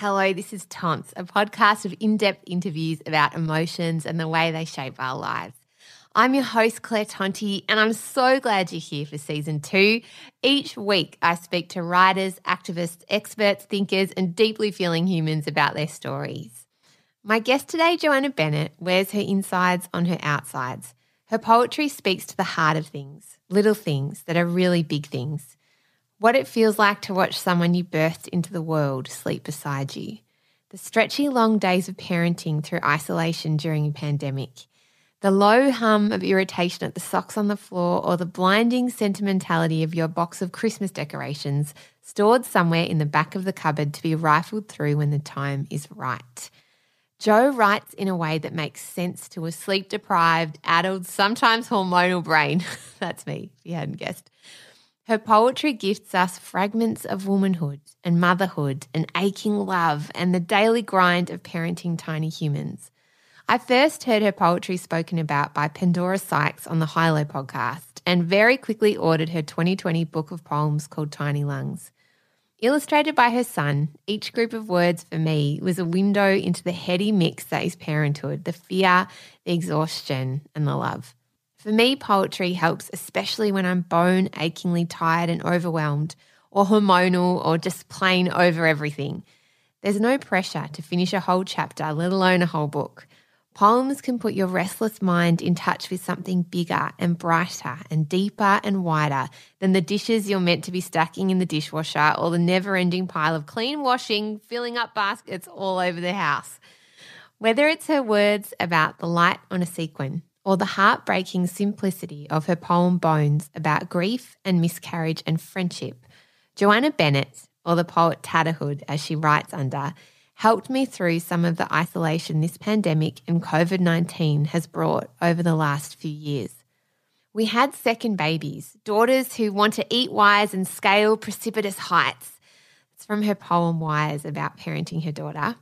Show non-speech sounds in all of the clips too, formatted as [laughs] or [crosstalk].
Hello, this is Tonts, a podcast of in depth interviews about emotions and the way they shape our lives. I'm your host, Claire Tonti, and I'm so glad you're here for season two. Each week, I speak to writers, activists, experts, thinkers, and deeply feeling humans about their stories. My guest today, Joanna Bennett, wears her insides on her outsides. Her poetry speaks to the heart of things, little things that are really big things. What it feels like to watch someone you birthed into the world sleep beside you. The stretchy long days of parenting through isolation during a pandemic the low hum of irritation at the socks on the floor, or the blinding sentimentality of your box of Christmas decorations stored somewhere in the back of the cupboard to be rifled through when the time is right. Jo writes in a way that makes sense to a sleep deprived, addled, sometimes hormonal brain. [laughs] That's me, if you hadn't guessed. Her poetry gifts us fragments of womanhood and motherhood and aching love and the daily grind of parenting tiny humans. I first heard her poetry spoken about by Pandora Sykes on the High Low podcast and very quickly ordered her 2020 book of poems called Tiny Lungs. Illustrated by her son, each group of words for me was a window into the heady mix that is parenthood the fear, the exhaustion, and the love. For me, poetry helps, especially when I'm bone achingly tired and overwhelmed, or hormonal, or just plain over everything. There's no pressure to finish a whole chapter, let alone a whole book. Poems can put your restless mind in touch with something bigger and brighter and deeper and wider than the dishes you're meant to be stacking in the dishwasher or the never ending pile of clean washing filling up baskets all over the house. Whether it's her words about the light on a sequin or the heartbreaking simplicity of her poem Bones about grief and miscarriage and friendship, Joanna Bennett, or the poet Tatterhood as she writes under, helped me through some of the isolation this pandemic and COVID 19 has brought over the last few years. We had second babies, daughters who want to eat wise and scale precipitous heights. It's from her poem Wise about parenting her daughter.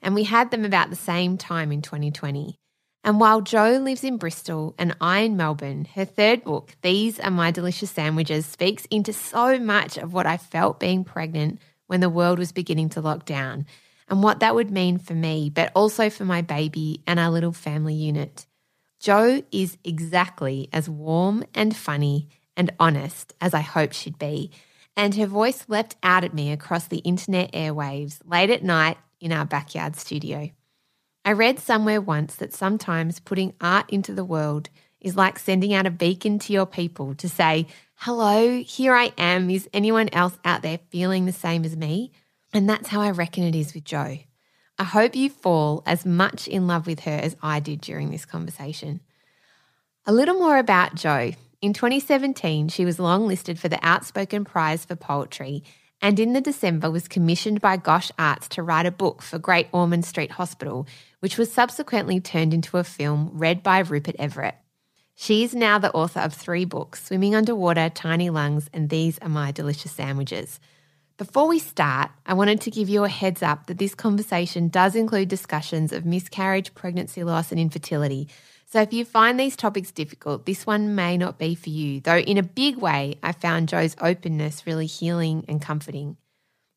And we had them about the same time in 2020. And while Jo lives in Bristol and I in Melbourne, her third book, These Are My Delicious Sandwiches, speaks into so much of what I felt being pregnant when the world was beginning to lock down and what that would mean for me, but also for my baby and our little family unit. Jo is exactly as warm and funny and honest as I hoped she'd be, and her voice leapt out at me across the internet airwaves late at night in our backyard studio. I read somewhere once that sometimes putting art into the world is like sending out a beacon to your people to say, Hello, here I am. Is anyone else out there feeling the same as me? And that's how I reckon it is with Jo. I hope you fall as much in love with her as I did during this conversation. A little more about Jo. In 2017, she was longlisted for the Outspoken Prize for Poetry and in the December was commissioned by GOSH Arts to write a book for Great Ormond Street Hospital, which was subsequently turned into a film read by Rupert Everett. She is now the author of three books Swimming Underwater, Tiny Lungs, and These Are My Delicious Sandwiches. Before we start, I wanted to give you a heads up that this conversation does include discussions of miscarriage, pregnancy loss, and infertility. So if you find these topics difficult, this one may not be for you, though in a big way, I found Jo's openness really healing and comforting.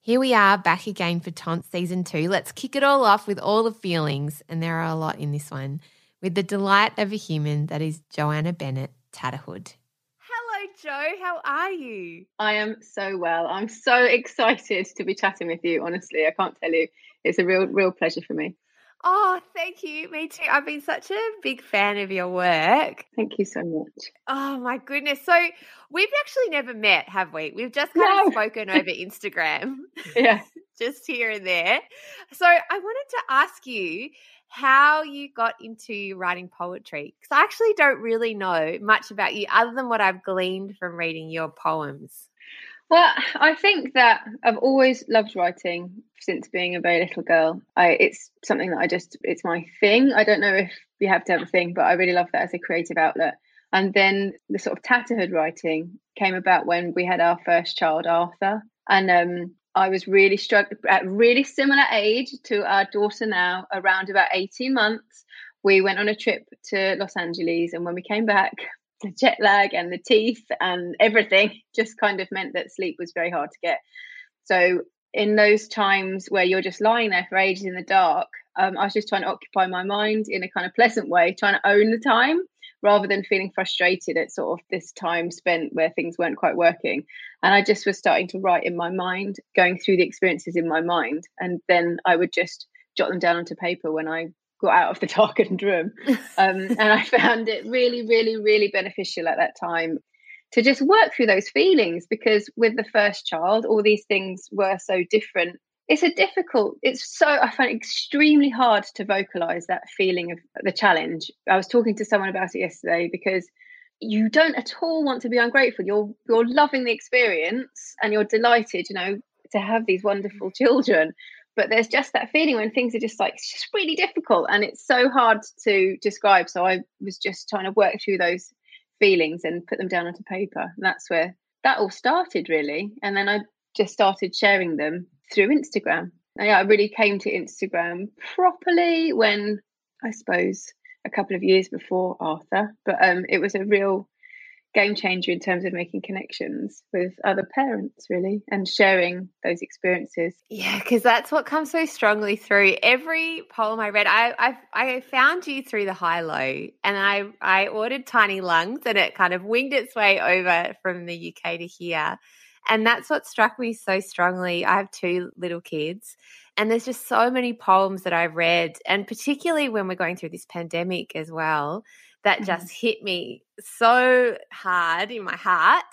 Here we are back again for Tont season two. Let's kick it all off with all the feelings, and there are a lot in this one, with the delight of a human that is Joanna Bennett Tatterhood. Hello, Jo. How are you? I am so well. I'm so [laughs] excited to be chatting with you. Honestly, I can't tell you. It's a real, real pleasure for me. Oh, thank you. Me too. I've been such a big fan of your work. Thank you so much. Oh my goodness. So we've actually never met, have we? We've just kind no. of spoken over Instagram. [laughs] yeah. [laughs] just here and there. So I wanted to ask you how you got into writing poetry. Because I actually don't really know much about you other than what I've gleaned from reading your poems. Well, I think that I've always loved writing since being a very little girl. I, it's something that I just, it's my thing. I don't know if you have to have a thing, but I really love that as a creative outlet. And then the sort of Tatterhood writing came about when we had our first child, Arthur. And um, I was really struck at really similar age to our daughter now, around about 18 months. We went on a trip to Los Angeles, and when we came back, the jet lag and the teeth and everything [laughs] just kind of meant that sleep was very hard to get. So in those times where you're just lying there for ages in the dark, um, I was just trying to occupy my mind in a kind of pleasant way, trying to own the time rather than feeling frustrated at sort of this time spent where things weren't quite working. And I just was starting to write in my mind, going through the experiences in my mind. And then I would just jot them down onto paper when I got out of the [laughs] darkened room. [laughs] Um, and I found it really, really, really beneficial at that time to just work through those feelings because with the first child, all these things were so different. It's a difficult it's so i find it extremely hard to vocalize that feeling of the challenge. I was talking to someone about it yesterday because you don't at all want to be ungrateful. You're you're loving the experience and you're delighted you know to have these wonderful children but there's just that feeling when things are just like it's just really difficult and it's so hard to describe. So i was just trying to work through those feelings and put them down onto paper. And that's where that all started really. And then i just started sharing them through Instagram. Yeah, I really came to Instagram properly when I suppose a couple of years before Arthur, but um, it was a real game changer in terms of making connections with other parents really and sharing those experiences. Yeah because that's what comes so strongly through every poem i read. I, I i found you through the high low and i i ordered tiny lungs and it kind of winged its way over from the uk to here. And that's what struck me so strongly. I have two little kids, and there's just so many poems that I've read, and particularly when we're going through this pandemic as well, that mm-hmm. just hit me so hard in my heart.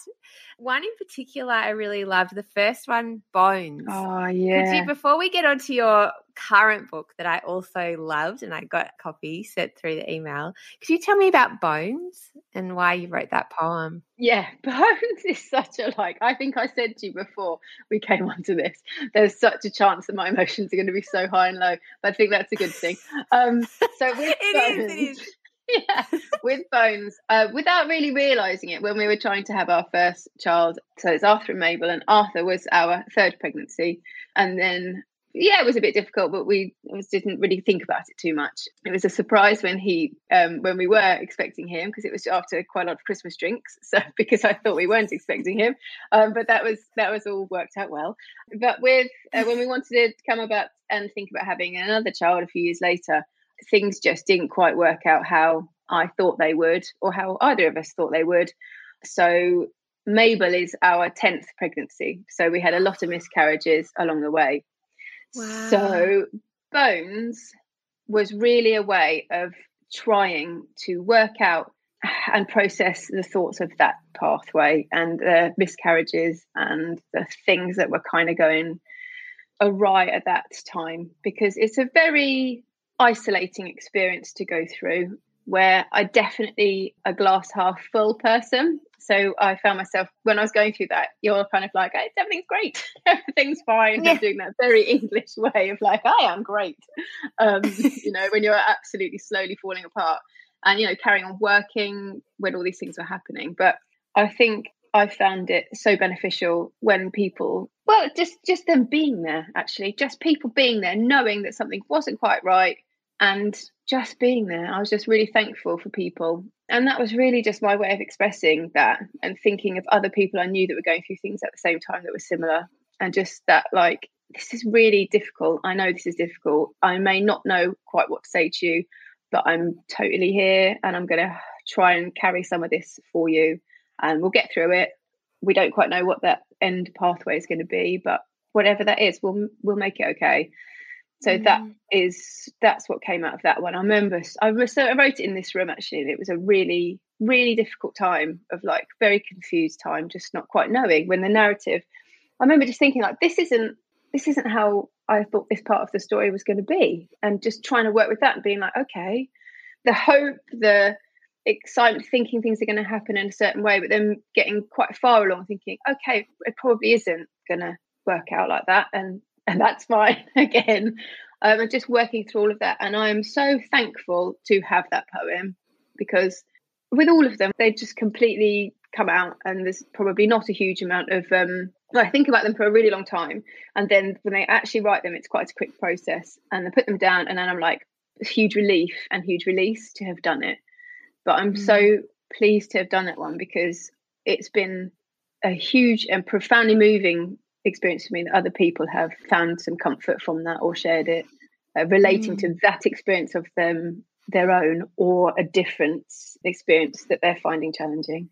One in particular I really loved, the first one, Bones. Oh, yeah. Could you, before we get onto your current book that I also loved and I got a copy sent through the email, could you tell me about Bones and why you wrote that poem? Yeah, [laughs] Bones is such a like, I think I said to you before we came onto this, there's such a chance that my emotions are going to be so high and low, but I think that's a good thing. Um, so [laughs] it is, it is yeah, [laughs] with Bones, uh, without really realizing it, when we were trying to have our first child. So it's Arthur and Mabel, and Arthur was our third pregnancy. And then, yeah, it was a bit difficult, but we didn't really think about it too much. It was a surprise when he, um, when we were expecting him, because it was after quite a lot of Christmas drinks. So [laughs] because I thought we weren't expecting him, um, but that was that was all worked out well. But with uh, when we wanted to come about and think about having another child a few years later things just didn't quite work out how I thought they would, or how either of us thought they would. So Mabel is our 10th pregnancy. So we had a lot of [gasps] miscarriages along the way. Wow. So Bones was really a way of trying to work out [sighs] and process the thoughts of that pathway and the miscarriages and the things that were kind of going awry at that time because it's a very isolating experience to go through where I definitely a glass half full person. So I found myself when I was going through that, you're kind of like, hey, everything's great, [laughs] everything's fine. Yeah. I'm doing that very [laughs] English way of like, I am great. Um, you know, when you're absolutely slowly falling apart and, you know, carrying on working when all these things were happening. But I think I found it so beneficial when people, well, just just them being there, actually, just people being there, knowing that something wasn't quite right, and just being there. I was just really thankful for people, and that was really just my way of expressing that and thinking of other people I knew that were going through things at the same time that were similar, and just that like this is really difficult. I know this is difficult. I may not know quite what to say to you, but I'm totally here, and I'm going to try and carry some of this for you and we'll get through it. We don't quite know what that end pathway is going to be, but whatever that is, we'll we'll make it okay. So mm. that is that's what came out of that one. I remember I, so I wrote it in this room actually, and it was a really really difficult time of like very confused time, just not quite knowing when the narrative. I remember just thinking like this isn't this isn't how I thought this part of the story was going to be, and just trying to work with that and being like okay, the hope, the excitement thinking things are going to happen in a certain way but then getting quite far along thinking okay it probably isn't going to work out like that and [laughs] and that's fine [laughs] again. Um, and just working through all of that. And i'm so thankful to have that poem because with all of them they just completely come out and there's probably not a huge amount of um I think about them for a really long time. And then when they actually write them it's quite a quick process. And I put them down and then I'm like huge relief and huge release to have done it. But I'm mm. so pleased to have done that one because it's been a huge and profoundly moving experience for me that other people have found some comfort from that or shared it, uh, relating mm. to that experience of them their own or a different experience that they're finding challenging.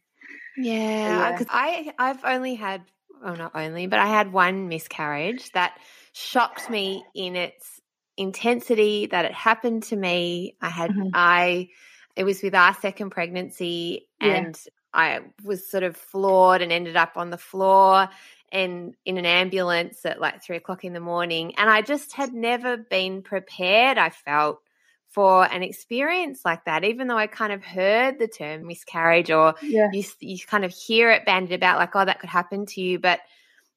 Yeah, because yeah. I I've only had well not only, but I had one miscarriage that shocked me in its intensity that it happened to me. I had mm-hmm. I it was with our second pregnancy and yeah. I was sort of floored and ended up on the floor and in an ambulance at like three o'clock in the morning. And I just had never been prepared, I felt, for an experience like that, even though I kind of heard the term miscarriage or yeah. you, you kind of hear it bandied about like, oh, that could happen to you. But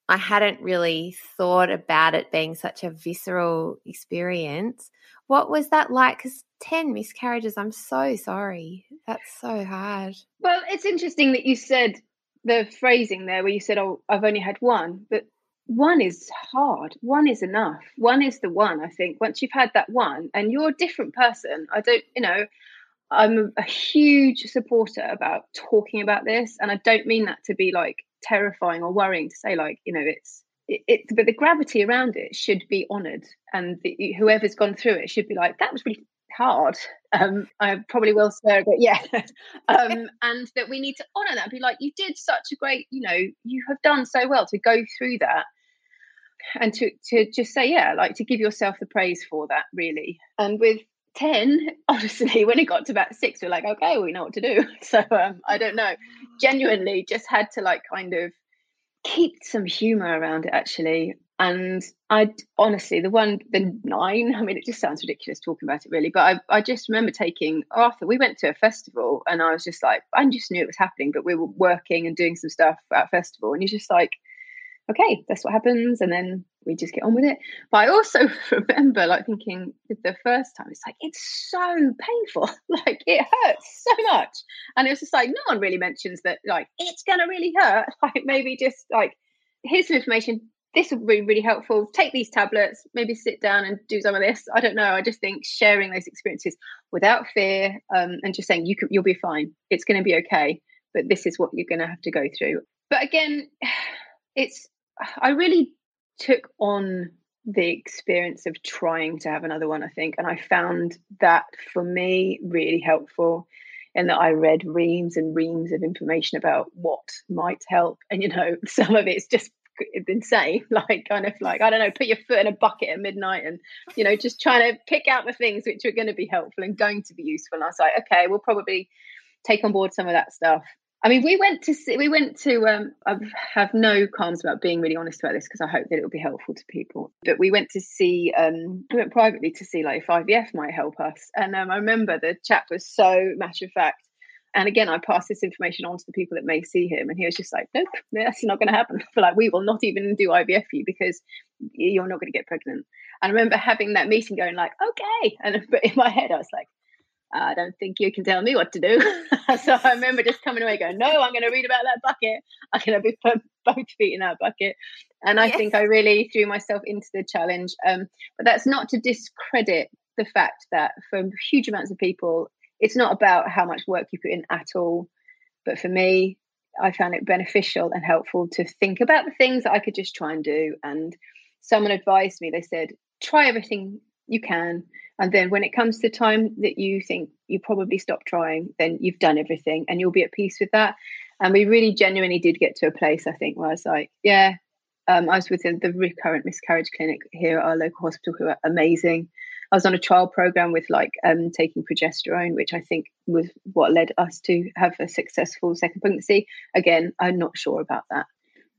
I hadn't really thought about it being such a visceral experience. What was that like? Because 10 miscarriages, I'm so sorry. That's so hard. Well, it's interesting that you said the phrasing there where you said, oh, I've only had one, but one is hard. One is enough. One is the one, I think. Once you've had that one and you're a different person, I don't, you know, I'm a huge supporter about talking about this. And I don't mean that to be like terrifying or worrying to say, like, you know, it's, it, it but the gravity around it should be honored. And the, whoever's gone through it should be like, that was really hard. Um, I probably will swear, but yeah. [laughs] um, and that we need to honor that. Be like, you did such a great, you know, you have done so well to go through that. And to to just say yeah like to give yourself the praise for that really. And with 10 [laughs] honestly when it got to about six we're like okay we know what to do. [laughs] So um, i don't know. Genuinely just had to like kind of keep some humor around it actually and i honestly the one the nine i mean it just sounds ridiculous talking about it really but i, I just remember taking arthur we went to a festival and i was just like i just knew it was happening but we were working and doing some stuff at festival and you're just like okay, that's what happens. And then we just get on with it. But I also [laughs] remember like thinking the first time, it's like, it's so painful. [laughs] like it hurts so much. And it was just like, no one really mentions that, like, it's going to really hurt. [laughs] Like maybe just like, here's some information. This will be really helpful. Take these tablets, maybe sit down and do some of this. I don't know. I just think sharing those experiences without fear um, and just saying you can, you'll be fine. It's going to be okay. But this is what you're going to have to go through. But again, [sighs] it's I really took on the experience of trying to have another one, I think. And I found that for me really helpful in that I read reams and reams of information about what might help. And, you know, [laughs] some of it's just insane, [laughs] like kind of like, I don't know, put your foot in a bucket at midnight and, you know, just trying to pick out the things which are going to be helpful and going to be useful. And I was like, okay, we'll probably take on board some of that stuff I mean, we went to see, we went to. Um, I have no qualms about being really honest about this because I hope that it will be helpful to people. But we went to see, um, we went privately to see like if IVF might help us, and um, I remember the chap was so matter of fact. And again, I passed this information on to the people that may see him, and he was just like, "Nope, that's not going to happen. For [laughs] like, we will not even do IVF for you because you're not going to get pregnant." And I remember having that meeting, going like, "Okay," [laughs] and but in my head, I was like, I don't think you can tell me what to do. [laughs] so I remember just coming away going, no, I'm going to read about that bucket. I'm going to be put both feet in that bucket. And I yes. think I really threw myself into the challenge. Um, but that's not to discredit the fact that for huge amounts of people, it's not about how much work you put in at all. But for me, I found it beneficial and helpful to think about the things that I could just try and do. And someone advised me, they said, try everything you can and then when it comes to time that you think you probably stop trying, then you've done everything and you'll be at peace with that. And we really genuinely did get to a place, I think, where I was like, yeah, um, I was with the, the recurrent miscarriage clinic here at our local hospital who are amazing. I was on a trial program with like um, taking progesterone, which I think was what led us to have a successful second pregnancy. Again, I'm not sure about that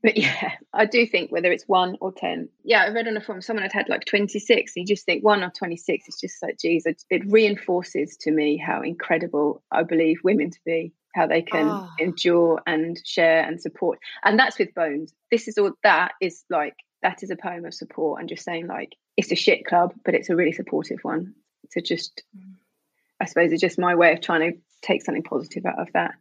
but [laughs] yeah, I do think whether it's one or 10. Yeah, I read on a forum someone had had like 26. You just think one or 26 It's just like, geez, it, it reinforces to me how incredible I believe women to be, how they can oh. endure and share and support. And that's with bones. This is all that is like, that is a poem of support and just saying like, it's a shit club, but it's a really supportive one. So just, I suppose it's just my way of trying to take something positive out of that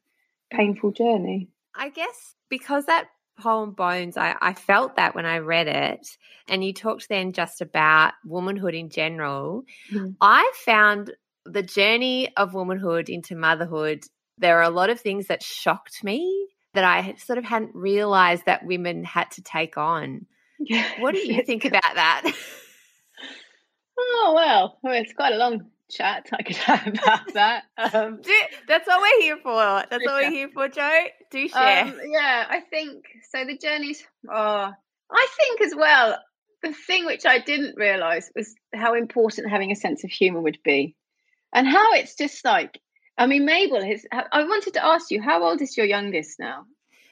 painful journey. I guess because that poem Bones, I, I felt that when I read it. And you talked then just about womanhood in general. Mm. I found the journey of womanhood into motherhood, there are a lot of things that shocked me that I sort of hadn't realized that women had to take on. [laughs] What do you think about that? [laughs] Oh well, well, it's quite a long chat I could [laughs] have about that. Um, That's what we're here for. That's what we're here for, Jo. Do share. um, yeah, I think so. The journeys. Oh, I think as well. The thing which I didn't realize was how important having a sense of humor would be, and how it's just like. I mean, Mabel is. I wanted to ask you, how old is your youngest now?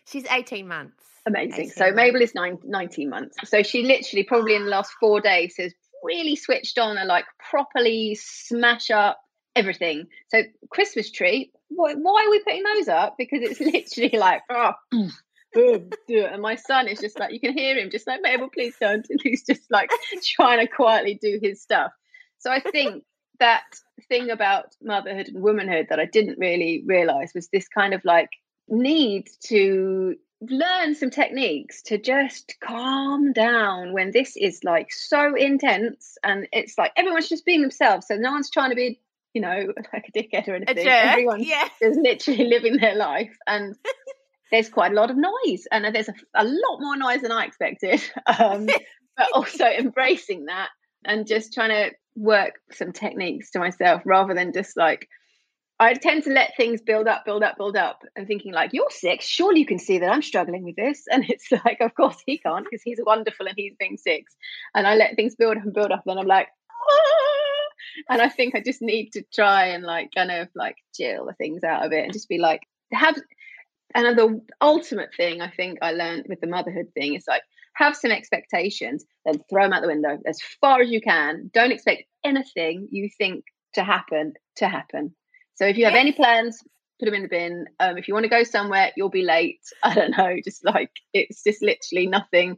She's 18 months. Amazing. So Mabel is nine, 19 months. So she literally, probably in the last four days, has really switched on and like properly smash up everything. So Christmas tree, why, why are we putting those up? Because it's [laughs] literally like, oh, mm. boom, do it. And my son is just like, you can hear him just like, Mabel, please don't. [laughs] And he's just like trying to quietly do his stuff. So I think [laughs] that thing about motherhood and womanhood that I didn't really realize was this kind of like need to learn some techniques to just calm down when this is like so intense and it's like everyone's just being themselves. So no one's trying to be, you know, [laughs] like a dickhead or anything. Everyone Yeah. [laughs] is literally living their life and [laughs] there's quite a lot of noise and there's a, a lot more noise than I expected. Um, but also embracing that and just trying to work some techniques to myself rather than just like I tend to let things build up, build up, build up, and thinking like, "You're sick. Surely you can see that I'm struggling with this." And it's [laughs] like, of course he can't because he's wonderful and he's being six. And I let things build up and build up, and I'm like, "Ah!" and I think I just need to try and like kind of like chill the things out of it and just be like, have. And the ultimate thing I think I learned with the motherhood thing is like have some expectations, then throw them out the window as far as you can. Don't expect anything you think to happen to happen. So if you have Yeah. any plans, put them in the bin. Um, if you want to go somewhere, you'll be late. [laughs] I don't know. Just like it's just literally nothing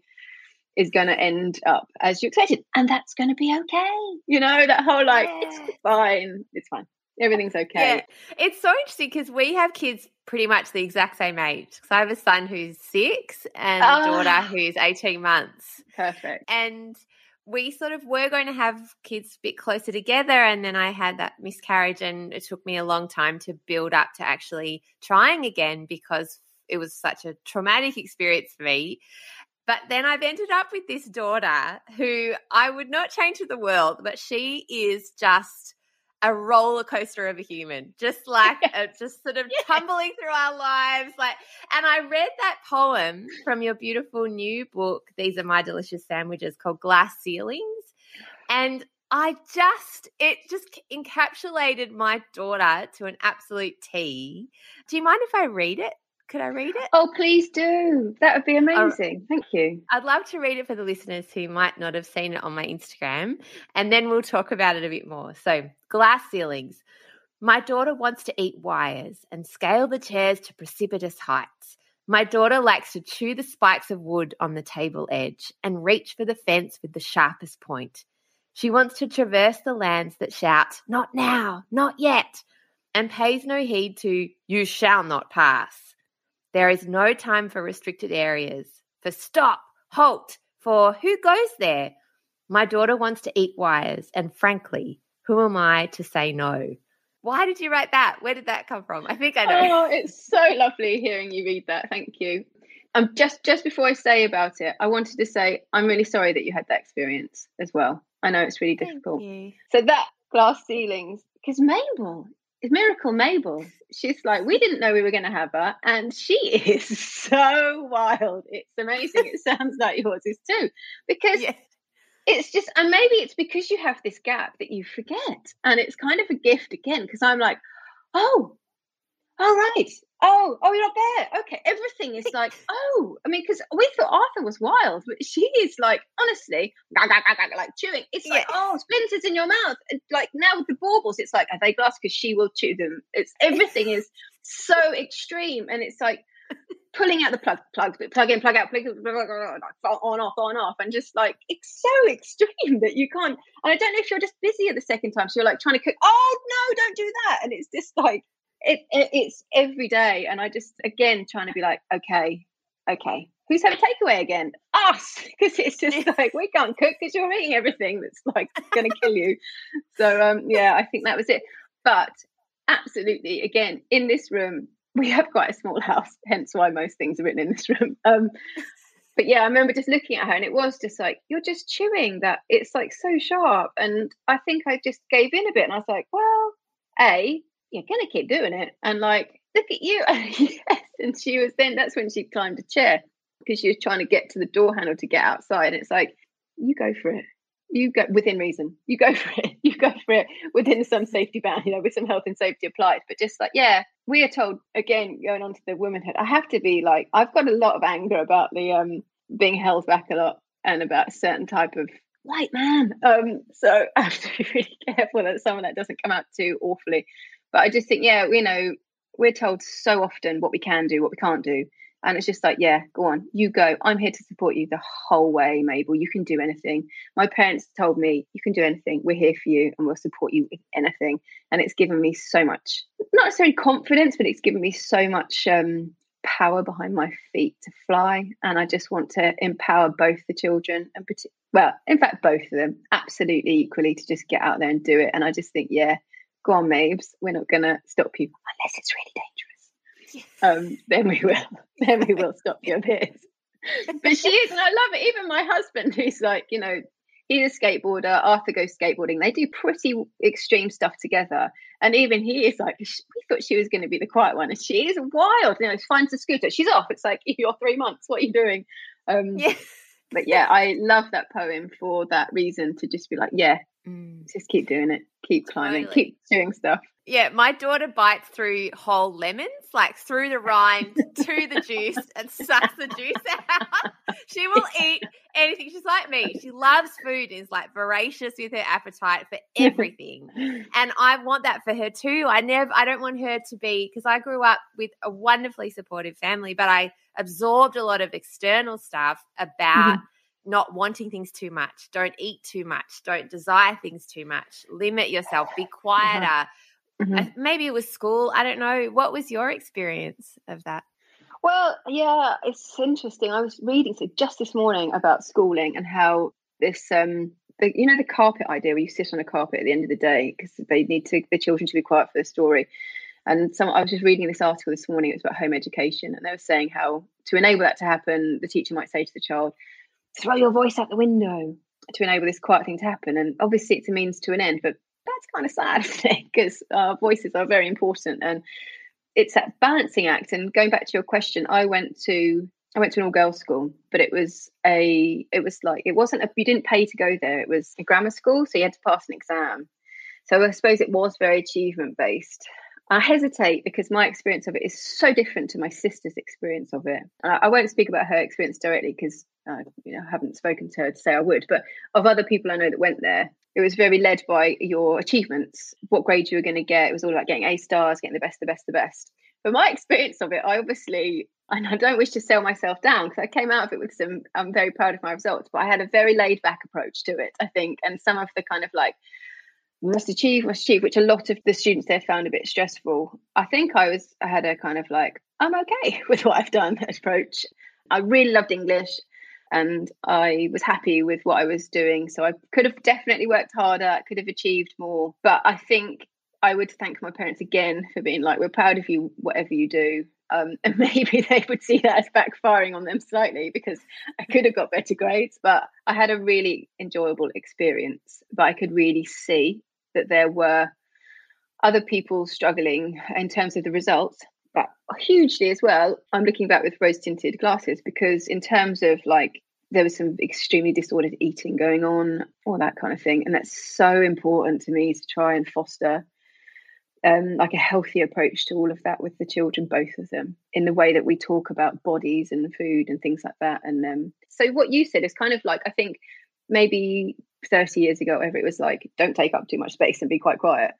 is going to end up as you expected, and that's going to be okay. You know that whole like Yeah. it's fine, it's fine, everything's okay. Yeah, it's so interesting because we have kids pretty much the exact same age. So I have a son who's six and a daughter Ah. who's 18 months. Perfect. And we sort of were going to have kids a bit closer together. And then I had that miscarriage, and it took me a long time to build up to actually trying again because it was such a traumatic experience for me. But then I've ended up with this daughter who I would not change for the world, but she is just a roller coaster of a human, just like [laughs] just sort of Yeah. tumbling through our lives. Like, and I read that poem from your beautiful new book. These are my delicious sandwiches called Glass Ceilings, and I just it just encapsulated my daughter to an absolute T. Do you mind if I read it? Could I read it? Oh, please do. That would be amazing. Thank you. I'd love to read it for the listeners who might not have seen it on my Instagram, and then we'll talk about it a bit more. So, glass ceilings. My daughter wants to eat wires and scale the chairs to precipitous heights. My daughter likes to chew the spikes of wood on the table edge and reach for the fence with the sharpest point. She wants to traverse the lands that shout, Not now, not yet, and pays no heed to, You shall not pass. There is no time for restricted areas, for stop, halt, for who goes there? My daughter wants to eat wires, and frankly, who am I to say no? Why did you write that? Where did that come from? I think I know. Oh, it's so lovely hearing you read that. Thank you. Um, just just before I say about it, I wanted to say I'm really sorry that you had that experience as well. I know it's really Thank difficult. you. So that glass ceilings, because Mabel, is Miracle Mabel, she's like, we didn't know we were going to have her, and she [laughs] is so wild. It's amazing. It sounds [laughs] like yours is too, because Yeah. it's just, and maybe it's because you have this gap that you forget, and it's kind of a gift again. Because I'm like, oh, all right. Oh, oh, you're not there. Okay, everything is like, oh, I mean, because we thought Arthur was wild, but she is like, honestly, like chewing. It's like, Yeah. oh, splinters in your mouth. And, Like now with the baubles, it's like, are they glass? Because she will chew them. It's everything is so extreme, and it's like pulling out the plug, plug, plug in, plug out, plug, plug, plug, on, off, on, off, and just like it's so [laughs] extreme that you can't. And I don't know if you're just busier the second time, so you're like trying to cook. Oh no, don't do that! And it's just like it, it it's every day, and I just again trying to be like, okay, okay, who's having takeaway again? Us, [laughs] because it's just like we can't cook because you're eating everything that's like going to kill you. So um, yeah, I think that was it. But absolutely, again, in this room, we have quite a small house, hence why most things are written in this room. Um, but yeah, I remember just looking at her and it was just like, you're just chewing that. It's like so sharp. And I think I just gave in a bit and I was like, well, A, you're to keep doing it. And like, look at you. [laughs] yes. And she was then, that's when she climbed a chair because she was trying to get to the door handle to get outside. And it's like, you go for it. You go within reason. You go [laughs] for it. You go for it within some safety band, you know, with some health and safety applied. But just like, yeah, we are told again, going on to the womanhood, I have to be like, I've got a lot of anger about the um being held back a lot and about a certain type of white man. Um, so [laughs] I have to be really careful that some of that doesn't come out too awfully. But I just think, yeah, you know, we're told so often what we can do, what we can't do. And it's just like, yeah, go on, you go. I'm here to support you the whole way, Mabel. You can do anything. My parents told me, you can do anything. We're here for you and we'll support you with anything. And it's given me so much, not necessarily confidence, but it's given me so much um, power behind my feet to fly. And I just want to empower both the children and, well, in fact, both of them absolutely equally to just get out there and do it. And I just think, yeah, go on, Mabes. We're not going to stop you unless it's really dangerous um, then we will [laughs] then we will stop your peers. [laughs] But she is, and I love it. Even my husband, who's like, you know, he's a skateboarder. Arthur goes skateboarding. They do pretty extreme stuff together. And even he is like, we thought she was going to be the quiet one, and she is wild. You know, finds a scooter. She's off. It's like [laughs] you're three months. What are you doing? Um, yeah. But yeah, I love that poem for that reason to just be like, yeah, mm. just keep doing it, keep climbing, totally. keep doing stuff. Yeah, my daughter bites through whole lemons, like through the rind [laughs] to the juice and sucks the juice [laughs] out. she will eat anything. She's like me. She loves food, is like voracious with her appetite for [laughs] everything. and I want that for her too. I never I don't want her to be because I grew up with a wonderfully supportive family, but I absorbed a lot of external stuff about mm-hmm. Not wanting things too much. Don't eat too much. Don't desire things too much. Limit yourself. Be uh-huh. quieter. Mm-hmm. Maybe it was school. I don't know. What was your experience of that? Well, yeah, it's interesting. I was reading so just this morning about schooling and how this um the, you know the carpet idea where you sit on a carpet at the end of the day because they need to the children to be quiet for the story. And some I was just reading this article this morning. It was about home education, and they were saying how to enable that to happen, the teacher might say to the child, "Throw your voice out the window." To enable this quiet thing to happen, and obviously it's a means to an end. But that's kind of sad, [laughs] Because our voices are very important, and it's that balancing act. And going back to your question, I went to I went to an all girls school, but it was a it was like it wasn't a you didn't pay to go there. It was a grammar school, so you had to pass an exam. So I suppose it was very achievement based. I hesitate because my experience of it is so different to my sister's experience of it. I won't speak about her experience directly because I you know, haven't spoken to her to say I would, but of other people I know that went there, it was very led by your achievements, what grade you were going to get. It was all about getting A stars, getting the best, the best, the best. But my [laughs] experience of it, I obviously, and I don't wish to sell myself down because I came out of it with some, I'm very proud of my results, but I had a very laid back approach to it, I think. And some of the kind of like, must achieve, must achieve, which a lot of the students there found a bit stressful. I think I was, I had a kind of like, I'm okay [laughs] with what I've done [laughs] approach. I really loved English and I was happy with what I was doing. So I could have definitely worked harder, could have achieved more. But I think I would thank my parents again for being like, we're proud of you, whatever you do. Um, [laughs] and maybe they would see that as backfiring on them slightly because I could have got better grades, but I had a really enjoyable experience. But I could really see that there were other people struggling in terms of the results but hugely as well i'm looking back with rose tinted glasses because in terms of like there was some extremely disordered eating going on all that kind of thing. And that's so important to me to try and foster um, like a healthy approach to all of that with the children both of them in the way that we talk about bodies and food and things like that. And um, so what you said is kind of like i think maybe 30 years ago whatever it was like don't take up too much space and be quite quiet.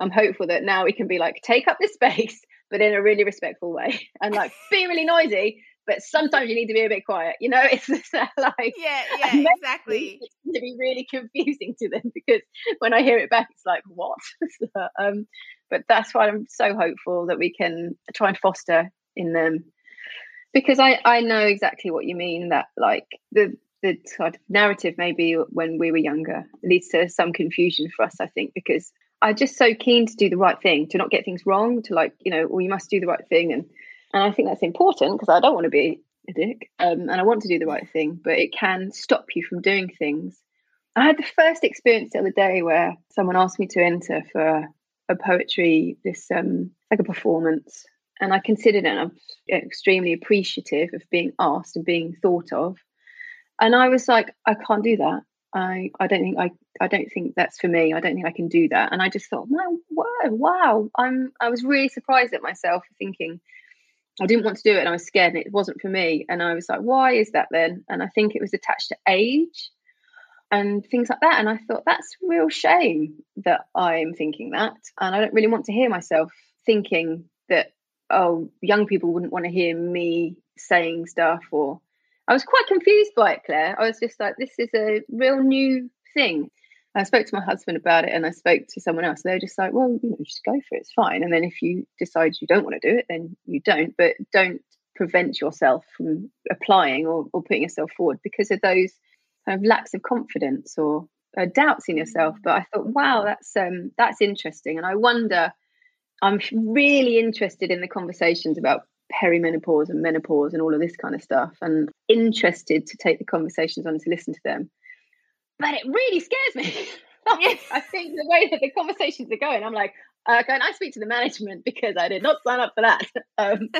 I'm hopeful that now we can be like take up this [laughs] space but in a really respectful way [laughs] and like be really noisy but sometimes you need to be a bit quiet you know? [laughs] It's like yeah yeah exactly. to be really confusing to them [laughs] because when i hear it back it's like what? Um, but that's why i'm so hopeful that we can try and foster in them. Because i i know exactly what you mean that like the the sort of narrative maybe when we were younger leads to some confusion for us i think because I'm just so keen to do the right thing, to not get things wrong, to like, you know, well, you must do the right thing. And and I think that's important because I don't want to be a dick um, and I want to do the right thing, but it can stop you from doing things. I had the first experience the other day where someone asked me to enter for a poetry, this um, like a performance, and I considered it. I'm extremely appreciative of being asked and being thought of. And I was like, I can't do that. I, I don't think I I don't think that's for me. I don't think I can do that. And I just thought, my word, wow. I'm I was really surprised at myself thinking I didn't want to do it and I was scared and it wasn't for me. And I was like, why is that then? And I think it was attached to age and things like that. And I thought, that's real shame that I'm thinking that. And I don't really want to hear myself thinking that, oh, young people wouldn't want to hear me saying stuff or I was quite confused by it, Claire. I was just like, this is a real new thing. I spoke to my husband about it and I spoke to someone else. They were just like, well, you know, just go for it. It's fine. And then if you decide you don't want to do it, then you don't. But don't prevent yourself from applying or, or putting yourself forward because of those kind of lacks of confidence or uh, doubts in yourself. But I thought, wow, that's um, that's interesting. And I wonder, I'm really interested in the conversations about perimenopause and menopause and all of this kind of stuff and interested to take the conversations on to listen to them but it really scares me. [laughs] I think the way that the conversations are going, I'm like, uh, can I speak to the management because I did not sign up for that. [laughs] Um,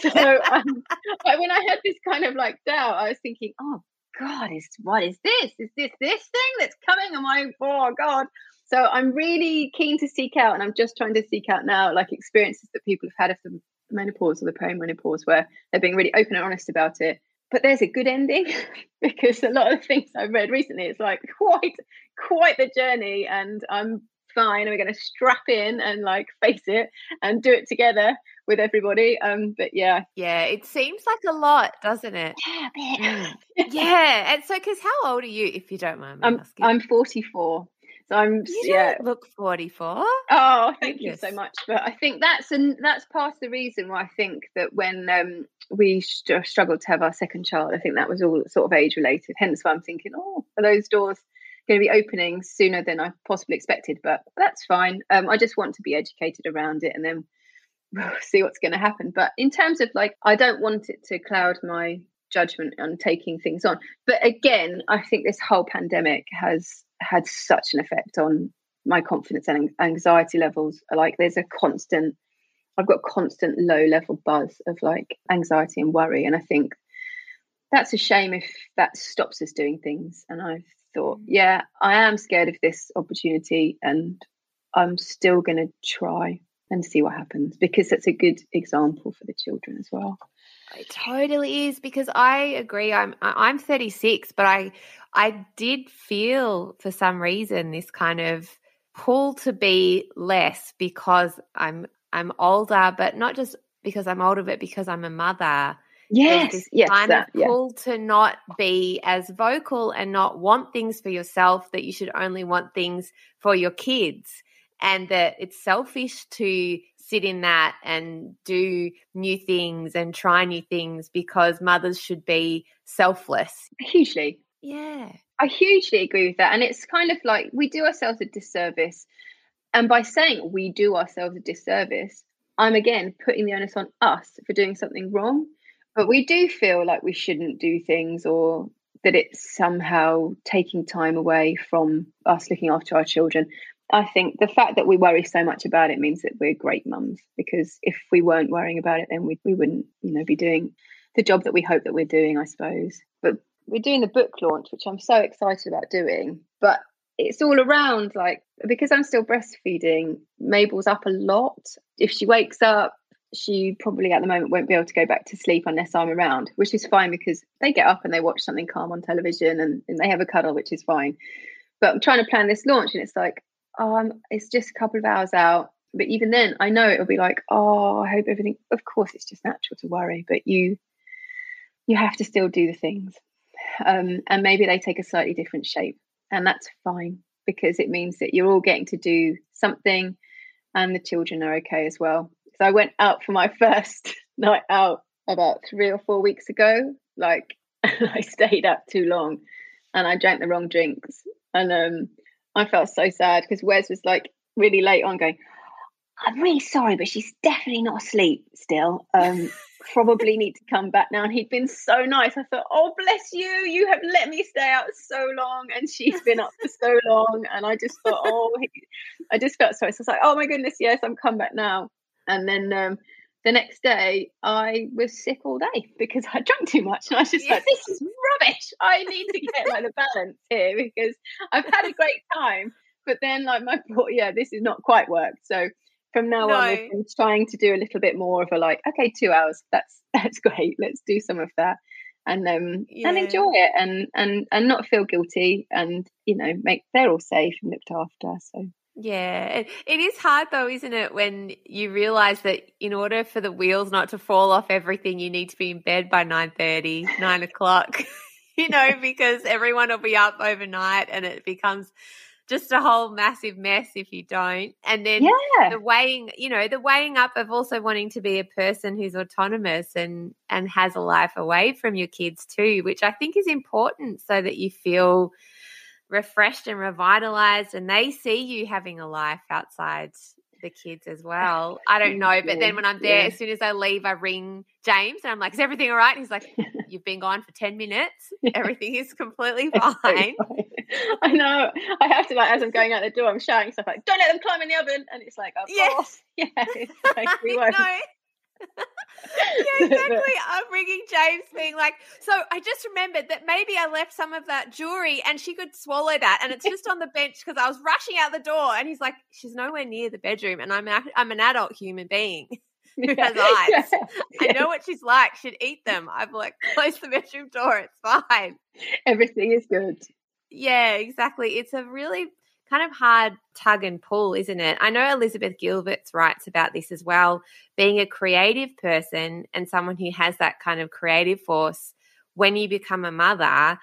so um, when I had this kind of like doubt, I was thinking, oh God, is what is this? Is this this thing that's coming? Am I? Oh God. So I'm really keen to seek out, and I'm just trying to seek out now, like experiences that people have had of the menopause or the perimenopause, where they're being really open and honest about it, but there's a good ending [laughs] because a lot of things I've read recently, it's like quite quite the journey, and I'm fine. And we're going to strap in and like face it and do it together with everybody. Um, but yeah, yeah, it seems like a lot, doesn't it? Yeah, mm. [laughs] yeah. And so, because how old are you, if you don't mind me I'm, asking? I'm 44. So I'm you yeah. look 44. Oh, thank you so much. But I think that's and that's part of the reason why I think that when um, we st- struggled to have our second child, I think that was all sort of age related. Hence why I'm thinking, oh, are those doors going to be opening sooner than I possibly expected? But that's fine. Um, I just want to be educated around it and then [laughs] we'll see what's going to happen. But in terms of like, I don't want it to cloud my judgment on taking things on. But again, I think this whole pandemic has had such an effect on my confidence and anxiety levels. Like there's a constant, I've got constant low level buzz of like anxiety and worry. And I think that's a shame if that stops us doing things. And I thought, mm. yeah, I am scared of this opportunity and I'm still going to try and see what happens because that's a good example for the children as well. It totally is because I agree. I'm I'm 36, but I I did feel for some reason this kind of pull to be less because I'm I'm older, but not just because I'm older, but because I'm a mother. Yes, yes, kind that, of pull yeah. to not be as vocal and not want things for yourself. That you should only want things for your kids, and that it's selfish to sit in that and do new things and try new things because mothers should be selfless. Hugely. Yeah. I hugely agree with that. And it's kind of like we do ourselves a disservice. And by saying we do ourselves a disservice, I'm again putting the onus on us for doing something wrong. But we do feel like we shouldn't do things or that it's somehow taking time away from us looking after our children. I think the fact that we worry so much about it means that we're great mums because if we weren't worrying about it, then we, we wouldn't, you know, be doing the job that we hope that we're doing, I suppose. But we're doing the book launch, which I'm so excited about doing. But it's all around like because I'm still breastfeeding, Mabel's up a lot. If she wakes up, she probably at the moment won't be able to go back to sleep unless I'm around, which is fine because they get up and they watch something calm on television and, and they have a cuddle, which is fine. But I'm trying to plan this launch and it's like, um, it's just a couple of hours out. But even then, I know it'll be like, oh, I hope everything. Of course, it's just natural to worry, but you you have to still do the things, um, and maybe they take a slightly different shape, and that's fine because it means that you're all getting to do something, and the children are okay as well. So I went out for my [laughs] first night out about three or four weeks ago. Like [laughs] I stayed up too long, and I drank the wrong drinks, and um, I felt so sad because Wes was like really late on going, I'm really sorry, but she's definitely not asleep still. Um, [laughs] probably need to come back now. And he'd been so nice. I thought, oh, bless you. You have let me stay out so long. And she's been up for so [laughs] long. And I just thought, oh, he, I just felt sorry. So I was like, oh my goodness, yes, I'm come back now. And then um, the next day, I was sick all day because I drank too much. And I was just like, this is rubbish. I need to get like the balance here because I've had a great time. But then, like, my [laughs] thought, yeah, this is not quite worked. So from now no. on we've been trying to do a little bit more of a like okay two hours that's [laughs] that's great let's do some of that and um yeah. and enjoy it and and and not feel guilty and you know make they're all safe and looked after so yeah, it is hard though, isn't it, when you realize that in order for the wheels not to fall off everything, you need to be in bed by 9.30, 9 o'clock, [laughs] you know, because everyone will be up overnight and it becomes just a whole massive mess if you don't. And then yeah. the weighing, you know, the weighing up of also wanting to be a person who's autonomous and and has a life away from your kids too, which I think is important so that you feel refreshed and revitalized and they see you having a life outside the kids as uh, well. I don't know, but then when I'm there, yeah. as soon as I leave, I ring James and I'm like, "Is everything all right?" And he's like, [laughs] "You've been gone for ten minutes. Everything is completely [laughs] fine." fine. I know. I have to like as I'm going out the door, I'm shouting stuff like, "Don't let them climb in the oven," and it's like, "Of yeah. course, [laughs] yeah." Like, we won't. Yeah, exactly. I'm ringing James, being like, "So I just remembered that maybe I left some of that jewelry, and she could swallow that, and it's just on the bench because I was rushing out the door." And he's like, "She's nowhere near the bedroom, and I'm a, I'm an adult human being." [laughs] Who has eyes? Yeah, I know what she's like. She'd eat them. I've like closed the bedroom door. It's fine. Everything is good. Yeah, exactly. It's a really kind of hard tug and pull, isn't it? I know Elizabeth Gilbert writes about this as well. Being a creative person and someone who has that kind of creative force when you become a mother,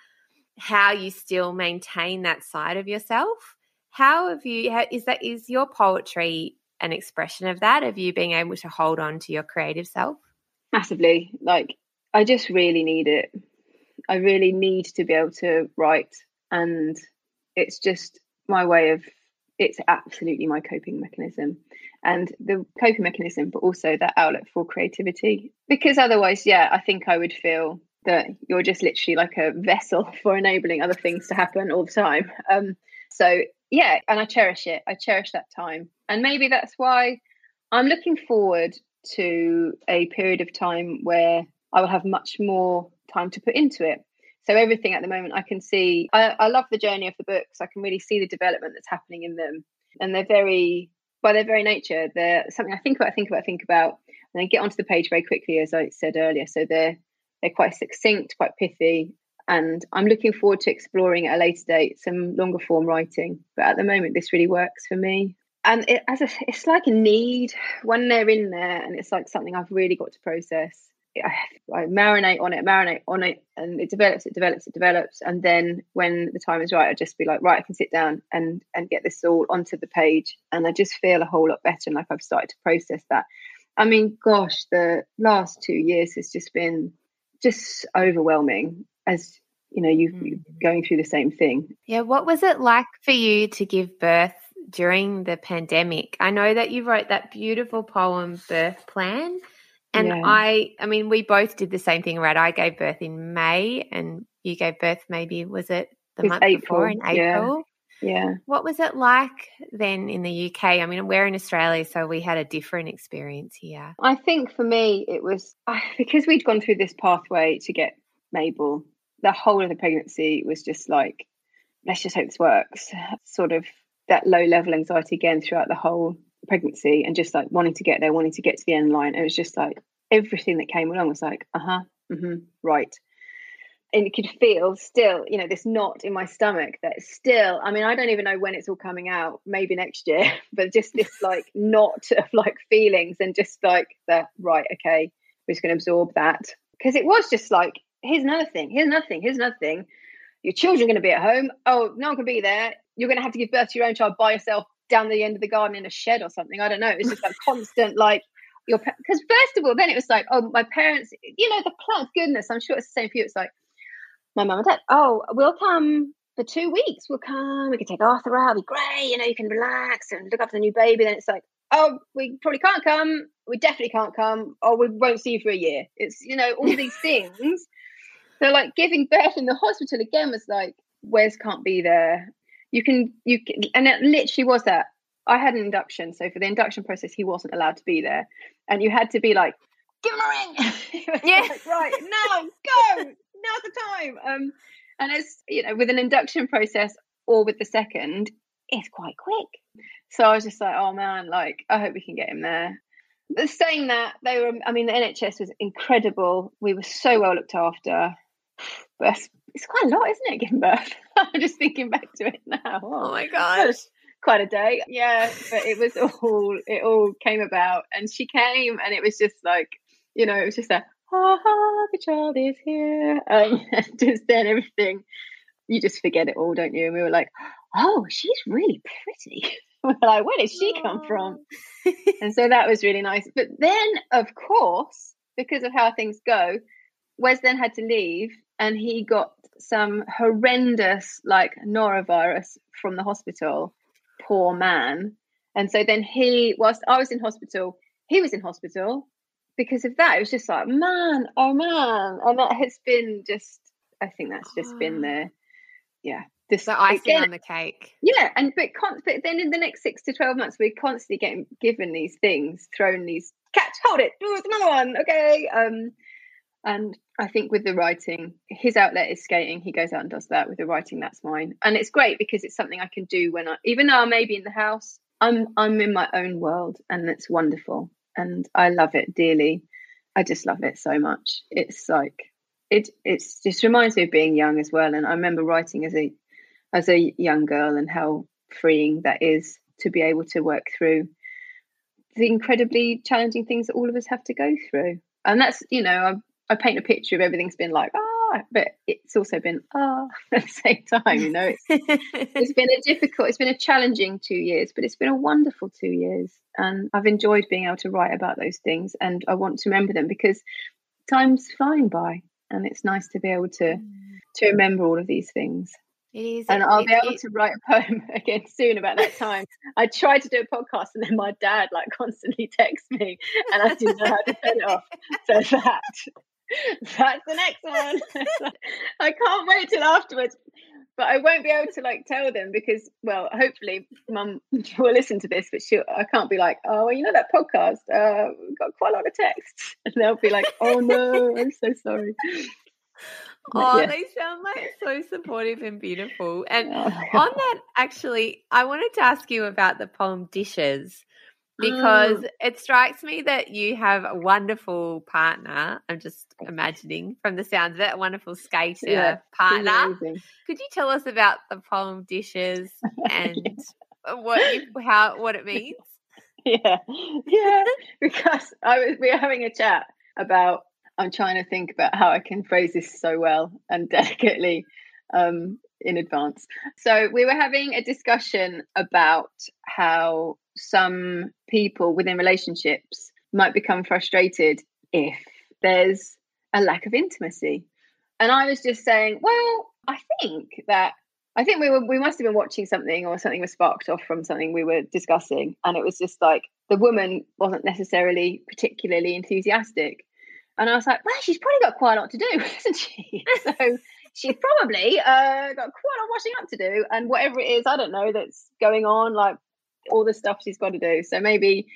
how you still maintain that side of yourself. How have you, how, is that, is your poetry an expression of that, of you being able to hold on to your creative self? Massively. Like, I just really need it. I really need to be able to write. And it's just my way of it's absolutely my coping mechanism and the coping mechanism but also that outlet for creativity. Because otherwise yeah i think i would feel that you're just literally like a vessel [laughs] for enabling other things to happen all the time. Um so yeah and i cherish it. I cherish that time. And maybe that's why i'm looking forward to a period of time where i will have much more time to put into it so everything at the moment I can see. I, I love the journey of the books. I can really see the development that's happening in them, and they're very by their very nature they're something I think about, think about, think about, and then get onto the page very quickly, as I said earlier. So they're they're quite succinct, quite pithy, and I'm looking forward to exploring at a later date some longer form writing. But at the moment, this really works for me. And it, as a, it's like a need when they're in there, and it's like something I've really got to process. I, marinate on it, marinate on it, and it develops, it develops, it develops, and then when the time is right, I just be like, right, I can sit down and and get this all onto the page, and I just feel a whole lot better, and like I've started to process that. I mean, gosh, the last two years has just been just overwhelming, as you know, you mm. going through the same thing. Yeah, what was it like for you to give birth during the pandemic? I know that you wrote that beautiful poem, Birth Plan. And yeah. I, I mean, we both did the same thing, right? I gave birth in May, and you gave birth maybe was it the month April. before in April? Yeah. yeah. What was it like then in the UK? I mean, we're in Australia, so we had a different experience here. I think for me, it was [laughs] because we'd gone through this pathway to get Mabel. The whole of the pregnancy was just like, let's just hope this works. [sighs] Sort of that low level anxiety again throughout the whole pregnancy and just like wanting to get there, wanting to get to the end line. It was just like everything that came along was like, uh huh, mm-hmm, right. And you could feel still, you know, this knot in my stomach that still, I mean, I don't even know when it's all coming out, maybe next year, [laughs] but just this like [laughs] knot of like feelings and just like the right, okay, we're just going to absorb that. Because it was just like, here's another thing, here's another thing, here's another thing. Your children are going to be at home. Oh, no one can be there. You're going to have to give birth to your own child by yourself down the end of the garden in a shed or something. I don't know. It was just like constant, like your because first of all, then it was like, oh, my parents, you know, the plan. Goodness, I'm sure it's the same for you. It's like my mum and dad. Oh, we'll come for two weeks. We'll come. We can take Arthur out. It'll be great. You know, you can relax and look after the new baby. Then it's like, oh, we probably can't come. We definitely can't come. Or we won't see you for a year. It's, you know, all these [laughs] things. So, like, giving birth in the hospital again was like, Wes can't be there. You can, you can, and it literally was that. I had an induction. So, for the induction process, he wasn't allowed to be there. And you had to be like, give him a ring. [laughs] yeah. Like, right, now, go. Now's the time. Um, and as you know, with an induction process or with the second, it's quite quick. So I was just like, oh man, like I hope we can get him there. But saying that, they were I mean, the NHS was incredible. We were so well looked after. But it's quite a lot, isn't it, giving birth? [laughs] I'm just thinking back to it now. Oh, oh my gosh. Quite a day. Yeah. But it was all it all came about and she came and it was just like, you know, it was just a ah, the child is here. [laughs] Um, just then everything you just forget it all, don't you? And we were like, oh, she's really pretty. [laughs] we're like, where did she come from? and so that was really nice. But then, of course, because of how things go, Wes then had to leave and he got some horrendous, like, norovirus from the hospital. Poor man. And so then he, whilst I was in hospital, he was in hospital because of that. It was just like, man, oh man. And that has been just, I think that's just been the, yeah, this the icing again, on the cake. Yeah, and but, con- but then in the next six to twelve months, we're constantly getting given these things, thrown these catch, hold it, do another one, okay. Um, and I think with the writing, his outlet is skating. He goes out and does that. With the writing, that's mine, and it's great because it's something I can do when I, even though I may be in the house, I'm I'm in my own world, and it's wonderful, and I love it dearly. I just love it so much. It's like it it's just reminds me of being young as well. And I remember writing as a as a young girl and how freeing that is to be able to work through the incredibly challenging things that all of us have to go through. And that's, you know, I, I paint a picture of everything's been like, ah, but it's also been ah [laughs] at the same time, you know. It's, [laughs] it's been a difficult, it's been a challenging two years, but it's been a wonderful two years. And I've enjoyed being able to write about those things and I want to remember them because time's flying by and it's nice to be able to mm. to remember all of these things. It is. And I'll be able to write a poem [laughs] again soon about that time. I tried to do a podcast and then my dad like constantly texts me and I didn't know how to turn it off. So that [laughs] that's the next one. [laughs] I can't wait till afterwards. But I won't be able to like tell them because, well, hopefully, Mum [laughs] will listen to this. But she, I can't be like, oh, well, you know that podcast uh, got quite a lot of texts, and they'll be like, oh no, I'm so sorry. Oh, yeah. they sound like so supportive and beautiful. And oh, on that, actually, I wanted to ask you about the poem Dishes because mm. it strikes me that you have a wonderful partner. I'm just imagining from the sounds of it, a wonderful skater yeah, partner. Could you tell us about the poem Dishes [laughs] and what you, how what it means? [laughs] Yeah, yeah. because I was we were having a chat about I'm trying to think about how I can phrase this so well and [laughs] delicately um, in advance. So, we were having a discussion about how some people within relationships might become frustrated if there's a lack of intimacy. And I was just saying, well, I think that I think we were we must have been watching something or something was sparked off from something we were discussing and it was just like the woman wasn't necessarily particularly enthusiastic and I was like, well, she's probably got quite a lot to do, [laughs] isn't she? so she's probably uh, got quite a lot of washing up to do. And whatever it is, I don't know, that's going on, like all the stuff she's got to do. So maybe,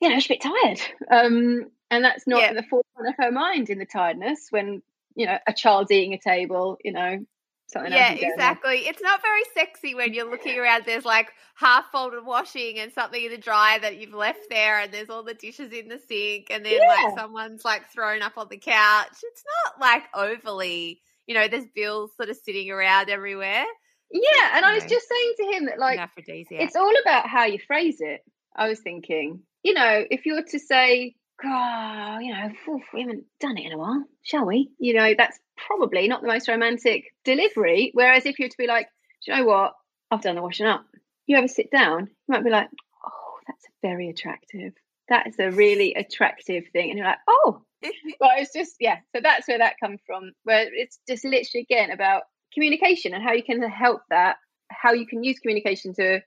you know, she's a bit tired. Um, and that's not yeah. in the forefront of her mind in the tiredness when, you know, a child's eating a table, you know, something yeah exactly it's not very sexy when you're looking around there's like half folded washing and something in the dryer that you've left there and there's all the dishes in the sink and then yeah. like someone's like thrown up on the couch it's not like overly you know there's bills sort of sitting around everywhere yeah and i was just saying to him that like it's all about how you phrase it i was thinking you know if you were to say oh, you know, we haven't done it in a while, shall we? You know, that's probably not the most romantic delivery. Whereas if you were to be like, do you know what? I've done the washing up. You ever sit down, you might be like, oh, that's very attractive. That is a really attractive thing. And you're like, oh, [laughs] but it's just, yeah. So that's where that comes from, where it's just literally again about communication and how you can help that, how you can use communication to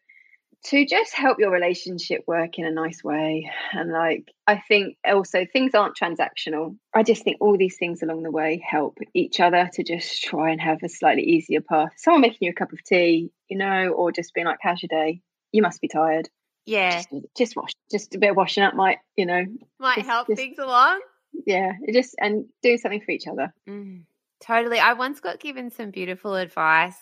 to just help your relationship work in a nice way. And like, I think also things aren't transactional. I just think all these things along the way help each other to just try and have a slightly easier path. Someone making you a cup of tea, you know, or just being like, how's your day? You must be tired. Yeah. Just, just wash, just a bit of washing up might, you know, might just, help just, things along. Yeah. Just, and doing something for each other. Mm, totally. I once got given some beautiful advice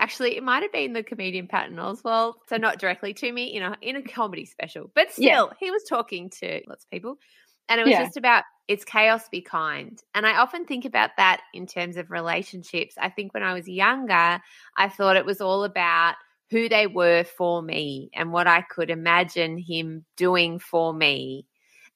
Actually, it might have been the comedian Patton Oswalt. So not directly to me, you know, in a comedy special. But still, yeah. he was talking to lots of people. And it was yeah. just about it's chaos, be kind. And I often think about that in terms of relationships. I think when I was younger, I thought it was all about who they were for me and what I could imagine him doing for me.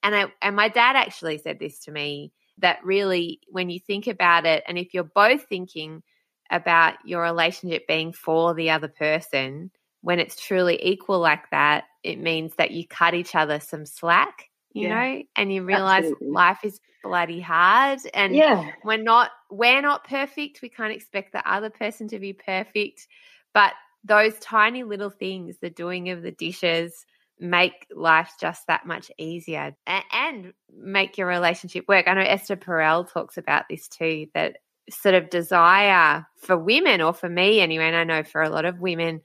And I and my dad actually said this to me that really when you think about it and if you're both thinking about your relationship being for the other person, when it's truly equal like that, it means that you cut each other some slack, you yeah. know, and you realize Absolutely. life is bloody hard and yeah. we're not we're not perfect. We can't expect the other person to be perfect, but those tiny little things, the doing of the dishes, make life just that much easier and, make your relationship work. I know Esther Perel talks about this too that sort of desire for women, or for me anyway, and I know for a lot of women,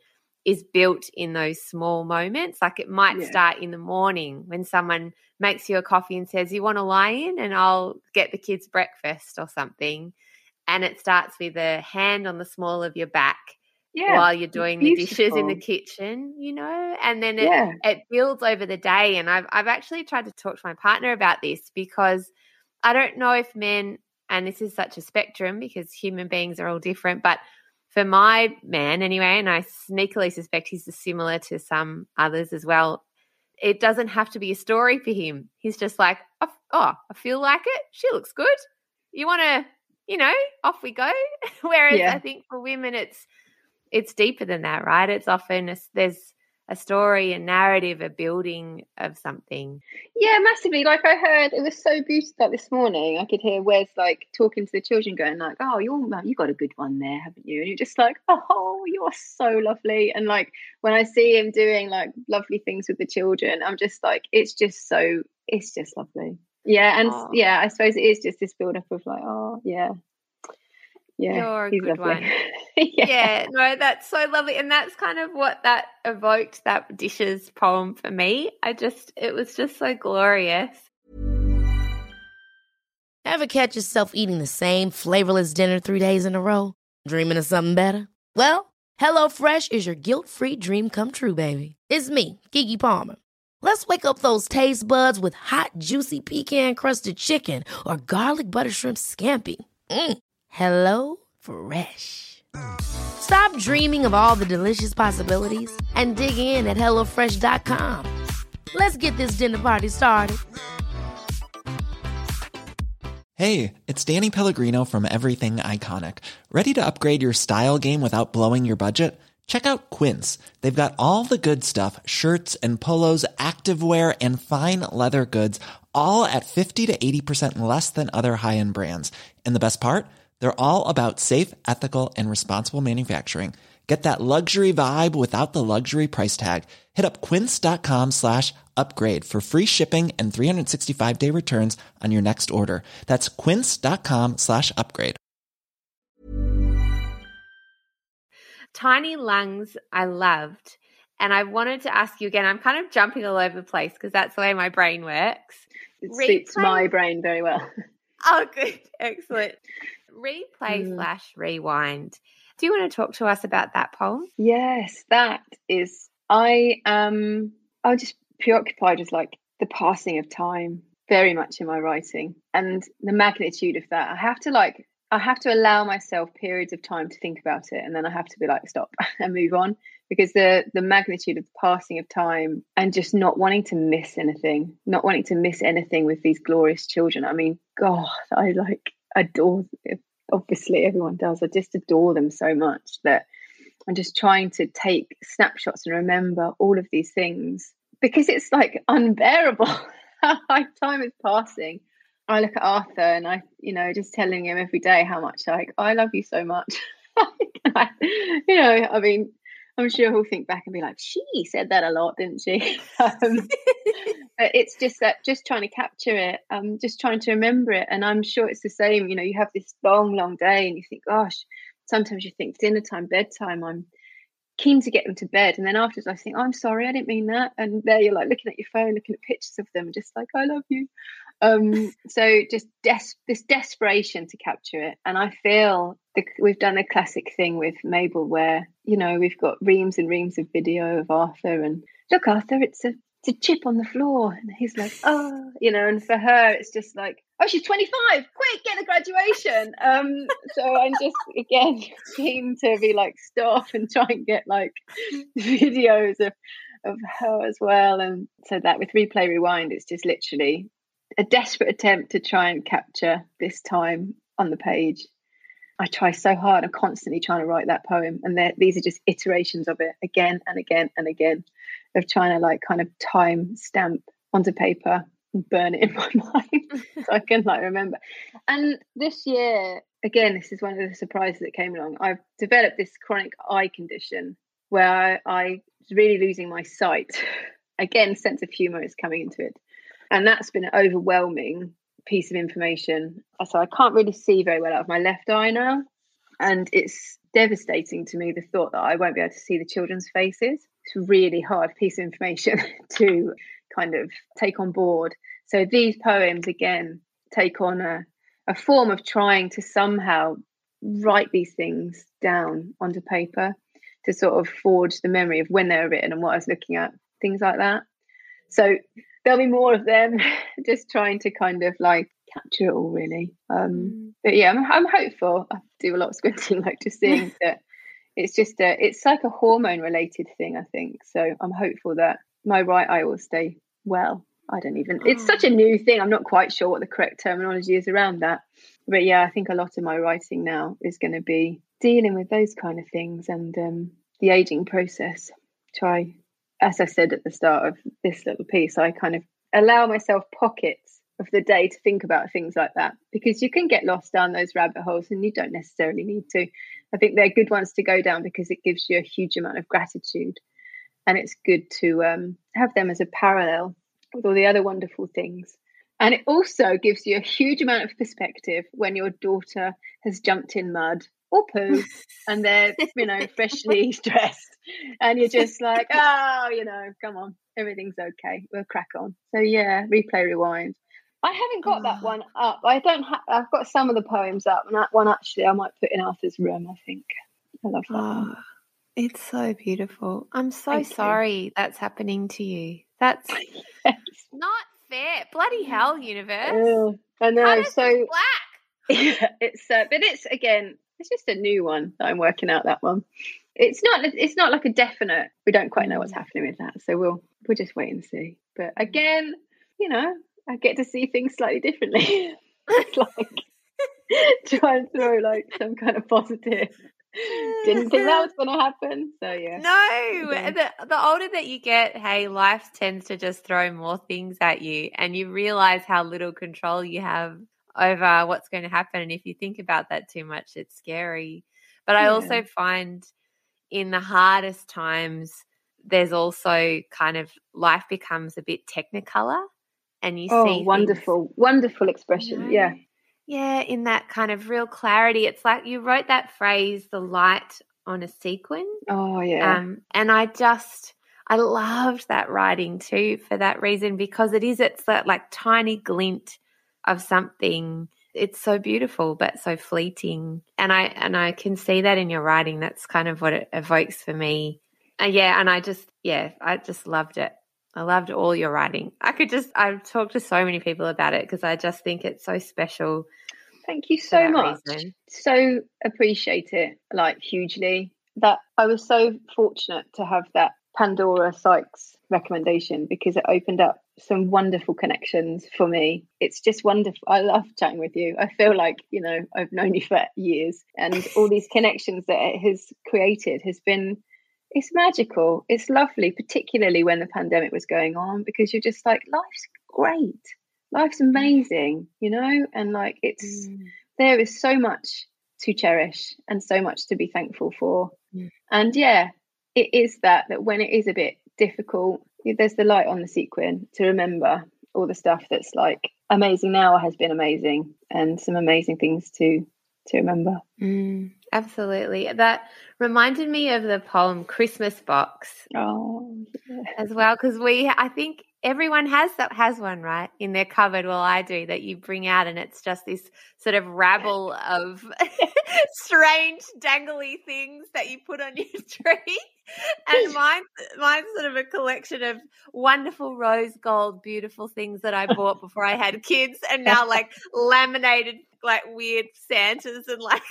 is built in those small moments. Like it might yeah. start in the morning when someone makes you a coffee and says, You want to lie in? And I'll get the kids breakfast or something. And it starts with a hand on the small of your back. Yeah, while you're doing the dishes in the kitchen, you know, and then it, yeah. it builds over the day. And I've I've actually tried to talk to my partner about this because I don't know if men and this is such a spectrum because human beings are all different. But for my man, anyway, and I sneakily suspect he's similar to some others as well, it doesn't have to be a story for him. He's just like, oh, I feel like it. She looks good. You want to, you know, off we go. [laughs] Whereas yeah. I think for women, it's it's deeper than that, right? It's often a, there's a story, a narrative, a building of something. Yeah, massively. Like I heard, it was so beautiful that this morning. I could hear Wes like talking to the children, going like, "Oh, you're you got a good one there, haven't you?" And you're just like, "Oh, you're so lovely." And like when I see him doing like lovely things with the children, I'm just like, it's just so, it's just lovely. Yeah, and oh. yeah, I suppose it is just this build up of like, oh yeah, yeah, you're a good lovely. one. [laughs] yeah. yeah, no, that's so lovely, and that's kind of what that evoked that dishes poem for me. I just, it was just so glorious. Ever catch yourself eating the same flavorless dinner three days in a row, dreaming of something better? Well, HelloFresh is your guilt-free dream come true, baby. It's me, Gigi Palmer. Let's wake up those taste buds with hot, juicy pecan crusted chicken or garlic butter shrimp scampi. Mm. Hello Fresh. Stop dreaming of all the delicious possibilities and dig in at HelloFresh.com. Let's get this dinner party started. Hey, it's Danny Pellegrino from Everything Iconic. Ready to upgrade your style game without blowing your budget? Check out Quince. They've got all the good stuff shirts and polos, activewear, and fine leather goods, all at 50 to 80% less than other high end brands. And the best part? They're all about safe, ethical, and responsible manufacturing. Get that luxury vibe without the luxury price tag. Hit up quince.com slash upgrade for free shipping and 365 day returns on your next order. That's quince.com slash upgrade. Tiny lungs, I loved. And I wanted to ask you again, I'm kind of jumping all over the place because that's the way my brain works. It suits my brain very well. [laughs] Oh, good. [laughs] Excellent replay mm. slash rewind. Do you want to talk to us about that poem? Yes, that is. I am. I'm just preoccupied with like the passing of time very much in my writing and the magnitude of that. I have to like. I have to allow myself periods of time to think about it, and then I have to be like, stop [laughs] and move on because the the magnitude of the passing of time and just not wanting to miss anything, not wanting to miss anything with these glorious children. I mean, God, I like adore obviously everyone does. I just adore them so much that I'm just trying to take snapshots and remember all of these things because it's like unbearable [laughs] how time is passing. I look at Arthur and I, you know, just telling him every day how much like I love you so much. [laughs] [laughs] you know, I mean, I'm sure he'll think back and be like, she said that a lot, didn't she? [laughs] um, but it's just that, just trying to capture it, um, just trying to remember it. And I'm sure it's the same. You know, you have this long, long day and you think, gosh, sometimes you think dinner time, bedtime, I'm keen to get them to bed. And then afterwards, I think, oh, I'm sorry, I didn't mean that. And there you're like looking at your phone, looking at pictures of them, just like, I love you. Um, so just des- this desperation to capture it. And I feel the, we've done a classic thing with Mabel where, you know, we've got reams and reams of video of Arthur and look, Arthur, it's a it's a chip on the floor. And he's like, oh, you know, and for her, it's just like, oh, she's 25, quick, get a graduation. Um, so I'm just, again, [laughs] keen to be like, stop and try and get like videos of, of her as well. And so that with Replay Rewind, it's just literally a desperate attempt to try and capture this time on the page. I try so hard. I'm constantly trying to write that poem, and these are just iterations of it again and again and again, of trying to like kind of time stamp onto paper and burn it in [laughs] my mind [laughs] so I can like remember. And this year, again, this is one of the surprises that came along. I've developed this chronic eye condition where I, I was really losing my sight. [laughs] Again, sense of humor is coming into it. And that's been an overwhelming piece of information. So I can't really see very well out of my left eye now. And it's devastating to me the thought that I won't be able to see the children's faces. It's a really hard piece of information [laughs] to kind of take on board. So these poems, again, take on a, a form of trying to somehow write these things down onto paper to sort of forge the memory of when they were written and what I was looking at, things like that. So there'll be more of them [laughs] just trying to kind of like capture it all really. Um mm. but yeah I'm, I'm hopeful. I do a lot of squinting [laughs] like just seeing [laughs] that it's just a it's like a hormone related thing i think. So i'm hopeful that my right eye will stay well. I don't even it's such a oh. new thing. I'm not quite sure what the correct terminology is around that. But yeah i think a lot of my writing now is going to be dealing with those kind of things and um the aging process try as I said at the start of this little piece, I kind of allow myself pockets of the day to think about things like that because you can get lost down those rabbit holes and you don't necessarily need to. I think they're good ones to go down because it gives you a huge amount of gratitude and it's good to um, have them as a parallel with all the other wonderful things. And it also gives you a huge amount of perspective when your daughter has jumped in mud or poo and they're, [laughs] you know, freshly [laughs] dressed and you're just like, oh, you know, come on, everything's okay. We'll crack on. So yeah, replay, rewind. I haven't got oh. that one up. I don't have. I've got some of the poems up, and that one actually I might put in Arthur's room. I think I love that. Oh, it's so beautiful. I'm so Thank sorry you. that's happening to you. That's [laughs] yes. not fair. Bloody hell, universe. I know. so black. Yeah, it's uh, but it's again, it's just a new one that I'm working out. That one. It's not it's not like a definite we don't quite know what's mm. happening with that so we'll we'll just wait and see. But again you know i get to see things slightly differently. [laughs] Like [laughs] try and throw like some kind of positive. Didn't think that was going to happen so yeah. No the, the older that you get hey life tends to just throw more things at you and you realize how little control you have over what's going to happen and if you think about that too much it's scary but I also find in the hardest times, there's also kind of life becomes a bit technicolor and you oh, see wonderful, things, wonderful expression. You know, yeah. Yeah, in that kind of real clarity. It's like you wrote that phrase, the light on a sequin. Oh, yeah. Um, and I just, I loved that writing too for that reason because it is, it's that like tiny glint of something. It's so beautiful but so fleeting. And i and i can see that in your writing. That's kind of what it evokes for me. And yeah and i just yeah i just loved it. I loved all your writing. I could just i've talked to so many people about it because i just think it's so special thank you so much. reason. so appreciate it like hugely. That i was so fortunate to have that pandora sykes recommendation because it opened up some wonderful connections for me. It's just wonderful. I love chatting with you. I feel like, you know, I've known you for years and all these connections that it has created has been it's magical. It's lovely, particularly when the pandemic was going on because you're just like life's great. Life's amazing, you know? And like it's mm. there is so much to cherish and so much to be thankful for. Mm. And yeah, it is that that when it is a bit difficult, there's the light on the sequin to remember all the stuff that's like amazing now has been amazing and some amazing things to to remember. Mm, absolutely. That reminded me of the poem Christmas Box. Oh, yeah. As well, because we, I think everyone has that has one right in their cupboard well i do that you bring out and it's just this sort of rabble [laughs] of [laughs] strange dangly things that you put on your [laughs] tree. And mine mine's sort of a collection of wonderful rose gold beautiful things that i bought before i had kids and now like laminated like weird santas and like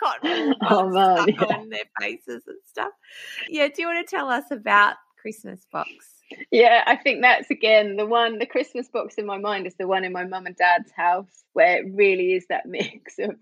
cotton oh, man, yeah. on their faces and stuff. Yeah do you want to tell us about christmas box yeah, I think that's again the one, the Christmas box in my mind is the one in my mum and dad's house where it really is that [laughs] mix of.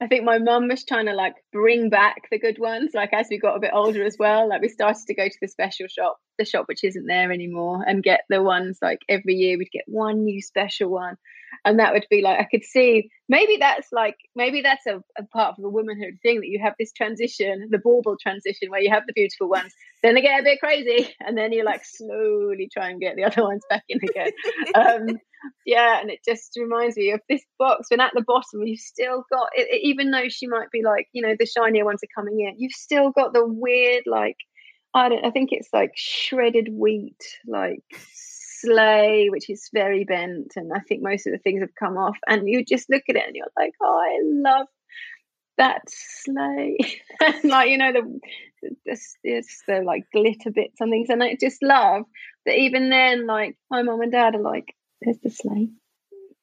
I think my mum was trying to like bring back the good ones. Like as we got a bit older as well, like we started to go to the special shop, the shop which isn't there anymore, and get the ones like every year we'd get one new special one and that would be like i could see maybe that's like maybe that's a, a, part of the womanhood thing that you have this transition the bauble transition where you have the beautiful ones then they get a bit crazy [laughs] and then you like slowly try and get the other ones back in again. [laughs] Um, yeah and it just reminds me of this box when at the bottom you've still got it, it, even though she might be like you know the shinier ones are coming in you've still got the weird like I don't I think it's like shredded wheat like sleigh, which is very bent, and I think most of the things have come off. And you just look at it and you're like, oh, I love that sleigh, [laughs] and like you know the this it's the like glitter bits and things, and I just love that even then, like my mom and dad are like, there's the sleigh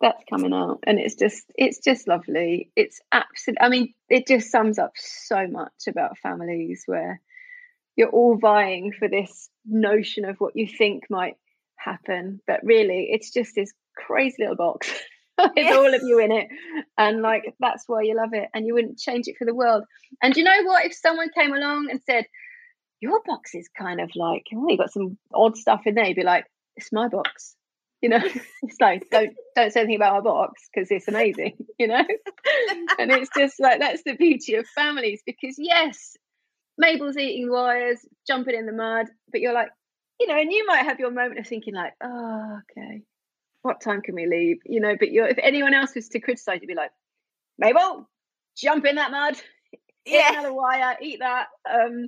that's coming out. And it's just it's just lovely. It's absolutely i mean it just sums up so much about families where you're all vying for this notion of what you think might happen. But really, it's just this crazy little box [laughs] with all of you in it. And like, that's why you love it. And you wouldn't change it for the world. And you know what? If someone came along and said, your box is kind of like, oh, you got some odd stuff in there, you'd be like, it's my box. You know, [laughs] [laughs] it's like don't don't say anything about my box because it's amazing, you know. and it's just like that's the beauty of families because yes, Mabel's eating wires, jumping in the mud, but you're like, you know, and you might have your moment of thinking like, oh, okay, what time can we leave? You know, but you're, if anyone else was to criticize, you'd be like, Mabel, jump in that mud, [laughs] yeah, another wire, eat that. Um,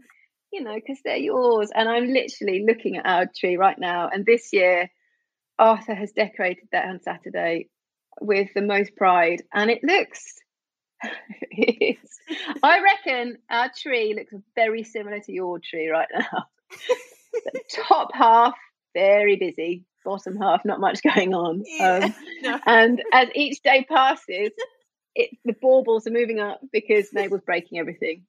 you know, because they're yours. And I'm literally looking at our tree right now. And this year, Arthur has decorated that on Saturday with the most pride, and it looks. [laughs] I reckon our tree looks very similar to your tree right now [laughs] top half very busy, bottom half not much going on. [laughs] Yeah, um, [laughs] no. And as each day passes, it, the baubles are moving up because Mabel's breaking everything.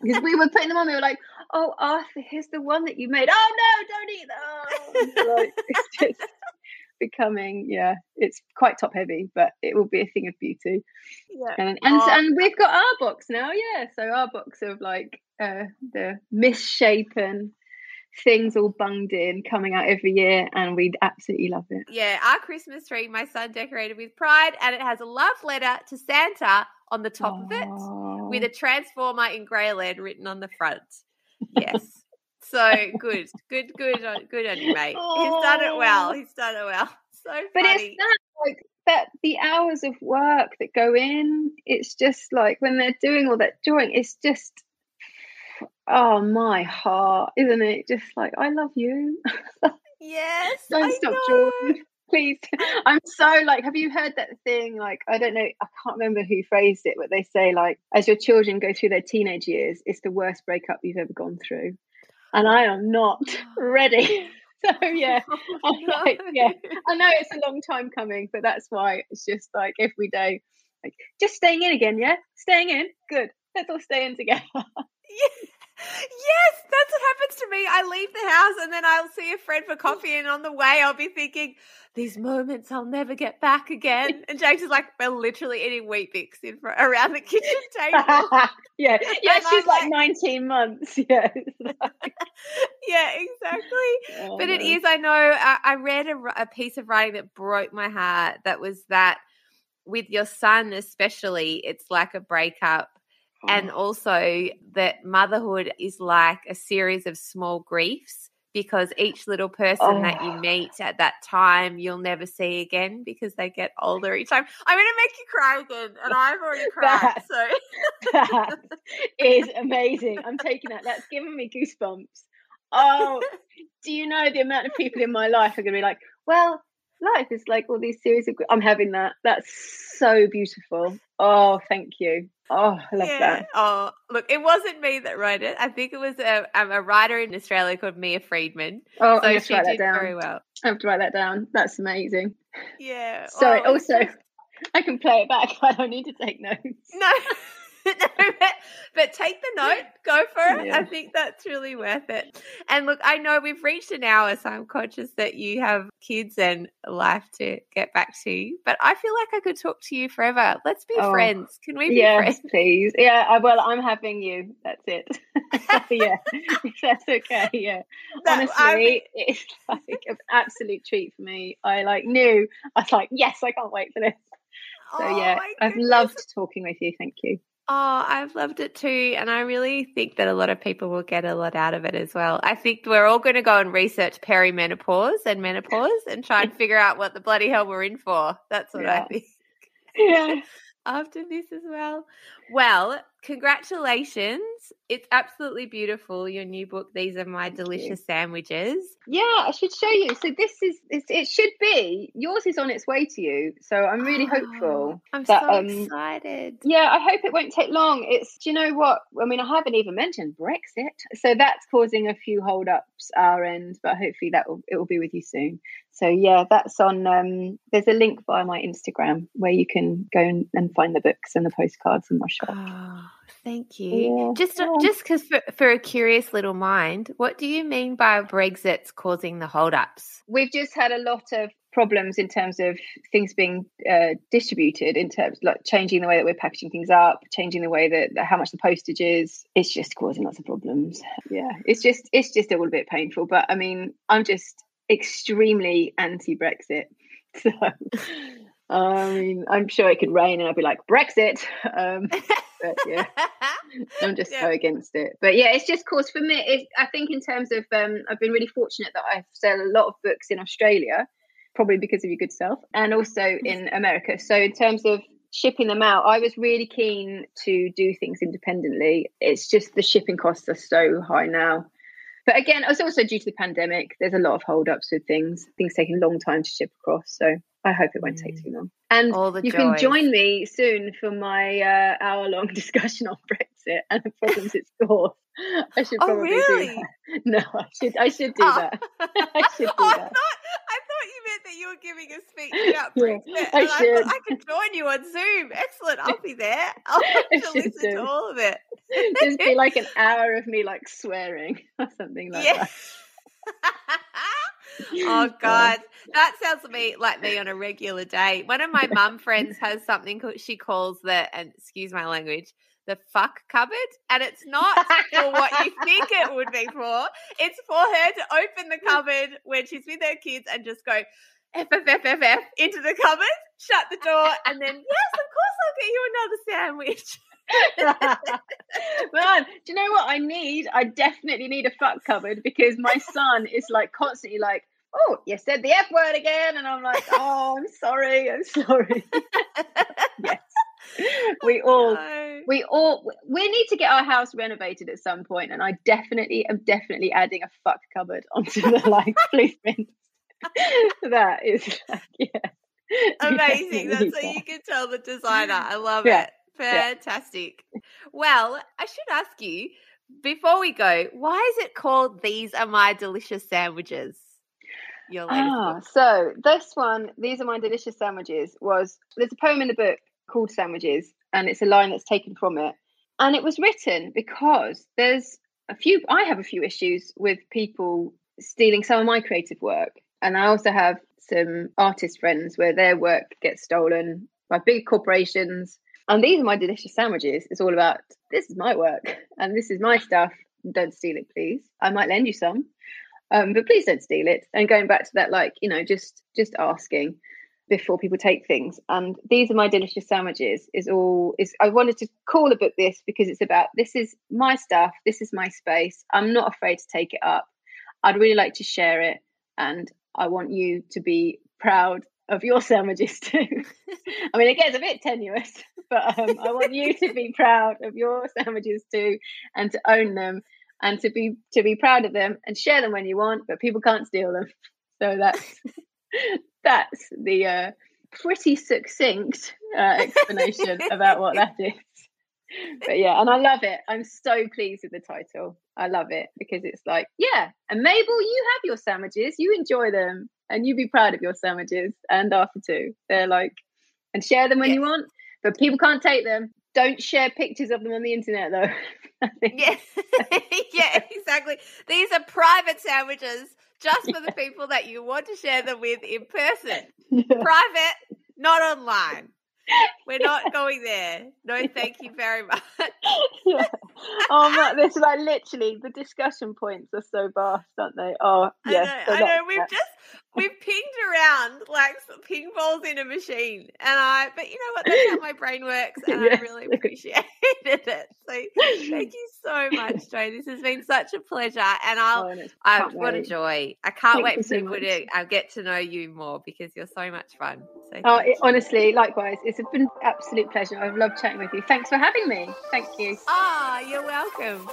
Because we were putting them on, we were like, "Oh, Arthur, here's the one that you made. Oh no, don't eat that!" Oh. [laughs] like, it's just becoming, yeah, it's quite top heavy, but it will be a thing of beauty. Yeah. And and, oh. and we've got our box now, yeah. So our box of like uh, the misshapen things all bunged in coming out every year and we'd absolutely love it. Yeah, our Christmas tree, my son decorated with pride and it has a love letter to Santa on the top Aww. of it with a transformer in grey lead written on the front. Yes. [laughs] so good, good, good, on, good on you, mate. Aww. He's done it well. He's done it well. [laughs] So funny. But it's that like that the hours of work that go in. It's just like when they're doing all that drawing. It's just oh my heart, isn't it? Just like I love you. Yes. [laughs] don't I stop drawing. Please. [laughs] I'm so like, have you heard that thing? Like, I don't know, I can't remember who phrased it, but they say, like, as your children go through their teenage years, it's the worst breakup you've ever gone through. And I am not [gasps] ready. [laughs] So yeah, oh, no. like, yeah, I know it's a long time coming, but that's why it's just like every day, like just staying in again, yeah, staying in, good. Let's all stay in together. Yes, that's what happens to me. I leave the house and then I'll see a friend for coffee, and on the way, I'll be thinking, these moments I'll never get back again. [laughs] And James is like, we're literally eating Weet-Bix in for, around the kitchen [laughs] table. yeah, [laughs] yeah, and she's like, like, 19 months. Yeah, yeah, exactly. Oh, but it is. I know. I, I read a, a piece of writing that broke my heart. That was that with your son, especially, it's like a breakup and oh. also that motherhood is like a series of small griefs because each little person oh. that you oh. meet at that time you'll never see again because they get older each time. I'm going to make you cry again, and [laughs] I've already cried. that, so that [laughs] is amazing. I'm taking that. That's giving me goosebumps. Oh, do you know the amount of people in my life are going to be like, well, life is like all these series of. I'm having that. That's so beautiful. Oh, thank you. Oh, I love yeah. that. Oh, look, it wasn't me that wrote it. I think it was a, um, a writer in Australia called Mia Freedman. Oh, so she did very well. I have to write that down. That's amazing. Yeah. Sorry. Oh, also, [laughs] I can play it back. [laughs] I don't need to take notes. No. [laughs] but, [laughs] but, take the note, go for it. Yeah. I think that's really worth it. And look, I know we've reached an hour, so I'm conscious that you have kids and life to get back to. But I feel like I could talk to you forever. Let's be oh, friends. Can we be yes, friends? [laughs] please. Yeah, I, well, I'm having you. That's it. [laughs] yeah, that's okay. Yeah, honestly, I it's like an absolute treat for me. I like knew. I was like, yes, I can't wait for this. So oh, yeah, I've loved talking with you. Thank you. Oh, I've loved it too. And I really think that a lot of people will get a lot out of it as well. I think we're all going to go and research perimenopause and menopause and try and figure out what the bloody hell we're in for. That's what yeah. I think. [laughs] Yeah. [laughs] After this as well. Well, congratulations. It's absolutely beautiful. Your new book, These Are My Delicious. Sandwiches. Yeah, I should show you. So this is it should be yours is on its way to you. So I'm really oh, hopeful. I'm that, so um, excited. Yeah, I hope it won't take long. It's do you know what? I mean, I haven't even mentioned Brexit. So that's causing a few holdups our end, but hopefully that will it will be with you soon. So yeah, that's on um there's a link via my Instagram where you can go and, and find the books and the postcards in my shop. Oh, thank you. Yeah. Just yeah. just because for, for a curious little mind, what do you mean by Brexit's causing the holdups? We've just had a lot of problems in terms of things being uh, distributed in terms like changing the way that we're packaging things up changing the way that, that, how much the postage is it's just causing lots of problems yeah it's just it's just a little bit painful but i mean i'm just extremely anti brexit [laughs] so I mean, I'm sure it could rain and I'd be like, Brexit. Um, but yeah, [laughs] I'm just yeah. so against it. But yeah, it's just cause for me, it, I think in terms of, um, I've been really fortunate that I sell a lot of books in Australia, probably because of your good self, and also in America. So in terms of shipping them out, I was really keen to do things independently. It's just the shipping costs are so high now. But again, it's also due to the pandemic. There's a lot of holdups with things, things taking a long time to ship across. So I hope it won't mm. take too long. And you joys. can join me soon for my uh, hour long [laughs] discussion on Brexit and the problems it's caused. I should oh, probably oh, really? do that. [laughs] No, I should I should do oh. that. [laughs] I should do oh, that. I thought, I thought you meant that you were giving a speech about Brexit. Yeah, I, should. I, I could join you on Zoom. Excellent. I'll be there. I'll have to listen do. to all of it. [laughs] Just be like an hour of me like swearing [laughs] or something like yeah. that [laughs] oh God, that sounds to me like me on a regular day. One of my mum friends has something she calls the, and excuse my language, the fuck cupboard, and it's not for what you think it would be for. It's for her to open the cupboard when she's with her kids and just go. F F F F F into the cupboard, shut the door, and then yes, of course I'll get you another sandwich. [laughs] Man, do you know what I need? I definitely need a fuck cupboard because my son is like constantly like, oh, you said the F word again. And I'm like, oh, I'm sorry. I'm sorry. [laughs] yes. [laughs] We oh, all, no. we all, we need to get our house renovated at some point, and I definitely am definitely adding a fuck cupboard onto the like blueprint. that is, like, yeah, amazing. That's how you can tell the designer. I love yeah. it. Fantastic. Yeah. Well, I should ask you before we go, why is it called These Are My Delicious Sandwiches? Your ah, so this one, These Are My Delicious Sandwiches, was there's a poem in the book called Sandwiches, and it's a line that's taken from it. And it was written because there's a few, I have a few issues with people stealing some of my creative work. And I also have some artist friends where their work gets stolen by big corporations and these are my delicious sandwiches. It's all about this is my work and this is my stuff. Don't steal it, please. I might lend you some, um, but please don't steal it. And going back to that, like you know, just just asking. before people take things. And these are my delicious sandwiches. Is all is I wanted to call a book this because it's about this is my stuff. This is my space. I'm not afraid to take it up. I'd really like to share it, and I want you to be proud of your sandwiches too. I mean, it gets a bit tenuous, [laughs] but um, I want you to be proud of your sandwiches too, and to own them, and to be to be proud of them, and share them when you want. But people can't steal them. So that's [laughs] that's the uh, pretty succinct uh, explanation about what that is. But yeah, and I love it. I'm so pleased with the title. I love it because it's like, yeah, and Mabel, you have your sandwiches, you enjoy them, and you be proud of your sandwiches. And Arthur too. They're like, and share them when you want, but people can't take them. Don't share pictures of them on the internet though. [laughs] yeah, [laughs] yeah, [laughs] exactly. These are private sandwiches just for the people that you want to share them with in person. Yeah. Private, not online. We're not going there. No, thank you very much. yeah. Oh, my, this is like literally the discussion points are so vast, aren't they? Oh, yes. I know. I know. We've just [laughs] we've pinged around like ping balls in a machine, and I. But you know what? That's how my brain works, and. [laughs] I really appreciated it. So thank you so much, Jo. This has been such a pleasure, and I'll. Oh, I've what a joy! I can't thank wait for people to uh, get to know you more because you're so much fun. So oh, it, honestly, likewise, it's been an absolute pleasure. I've loved chatting with you. Thanks for having me. Thank you. Ah, you're welcome.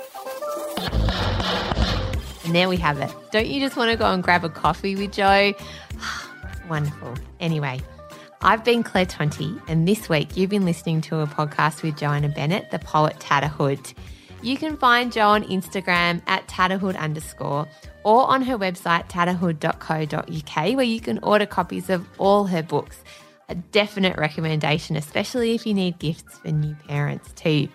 And there we have it. Don't you just want to go and grab a coffee with Jo? [sighs] Wonderful. Anyway, I've been Claire Tonti, and this week you've been listening to a podcast with Joanna Bennett, the poet Tatterhood. You can find Jo on Instagram at tatterhood underscore or on her website tatterhood.co.uk where you can order copies of all her books. A definite recommendation, especially if you need gifts for new parents too.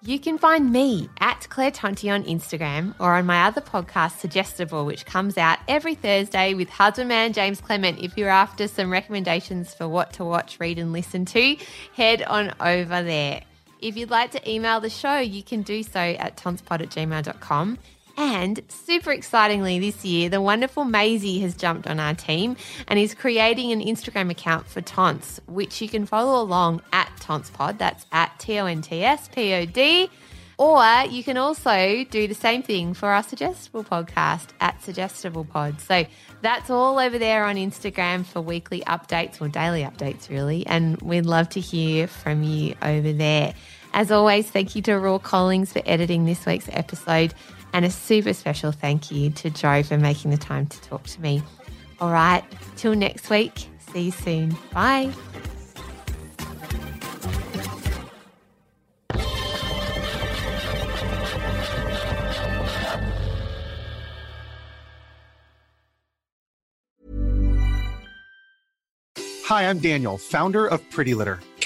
You can find me at Claire Tonti on Instagram or on my other podcast, Suggestible, which comes out every Thursday with husband man James Clement. If you're after some recommendations for what to watch, read, and listen to, head on over there. If you'd like to email the show, you can do so at tontspod at gmail.com. And super excitingly this year, the wonderful Maisie has jumped on our team and is creating an Instagram account for Tonts, which you can follow along at Tontspod. That's at T O N T S P O D. Or you can also do the same thing for our Suggestible podcast at Suggestible Pod. So that's all over there on Instagram for weekly updates or daily updates, really. And we'd love to hear from you over there. As always, thank you to Raw Collings for editing this week's episode. And a super special thank you to Jo for making the time to talk to me. All right, till next week. See you soon. Bye. Hi, I'm Daniel, founder of Pretty Litter.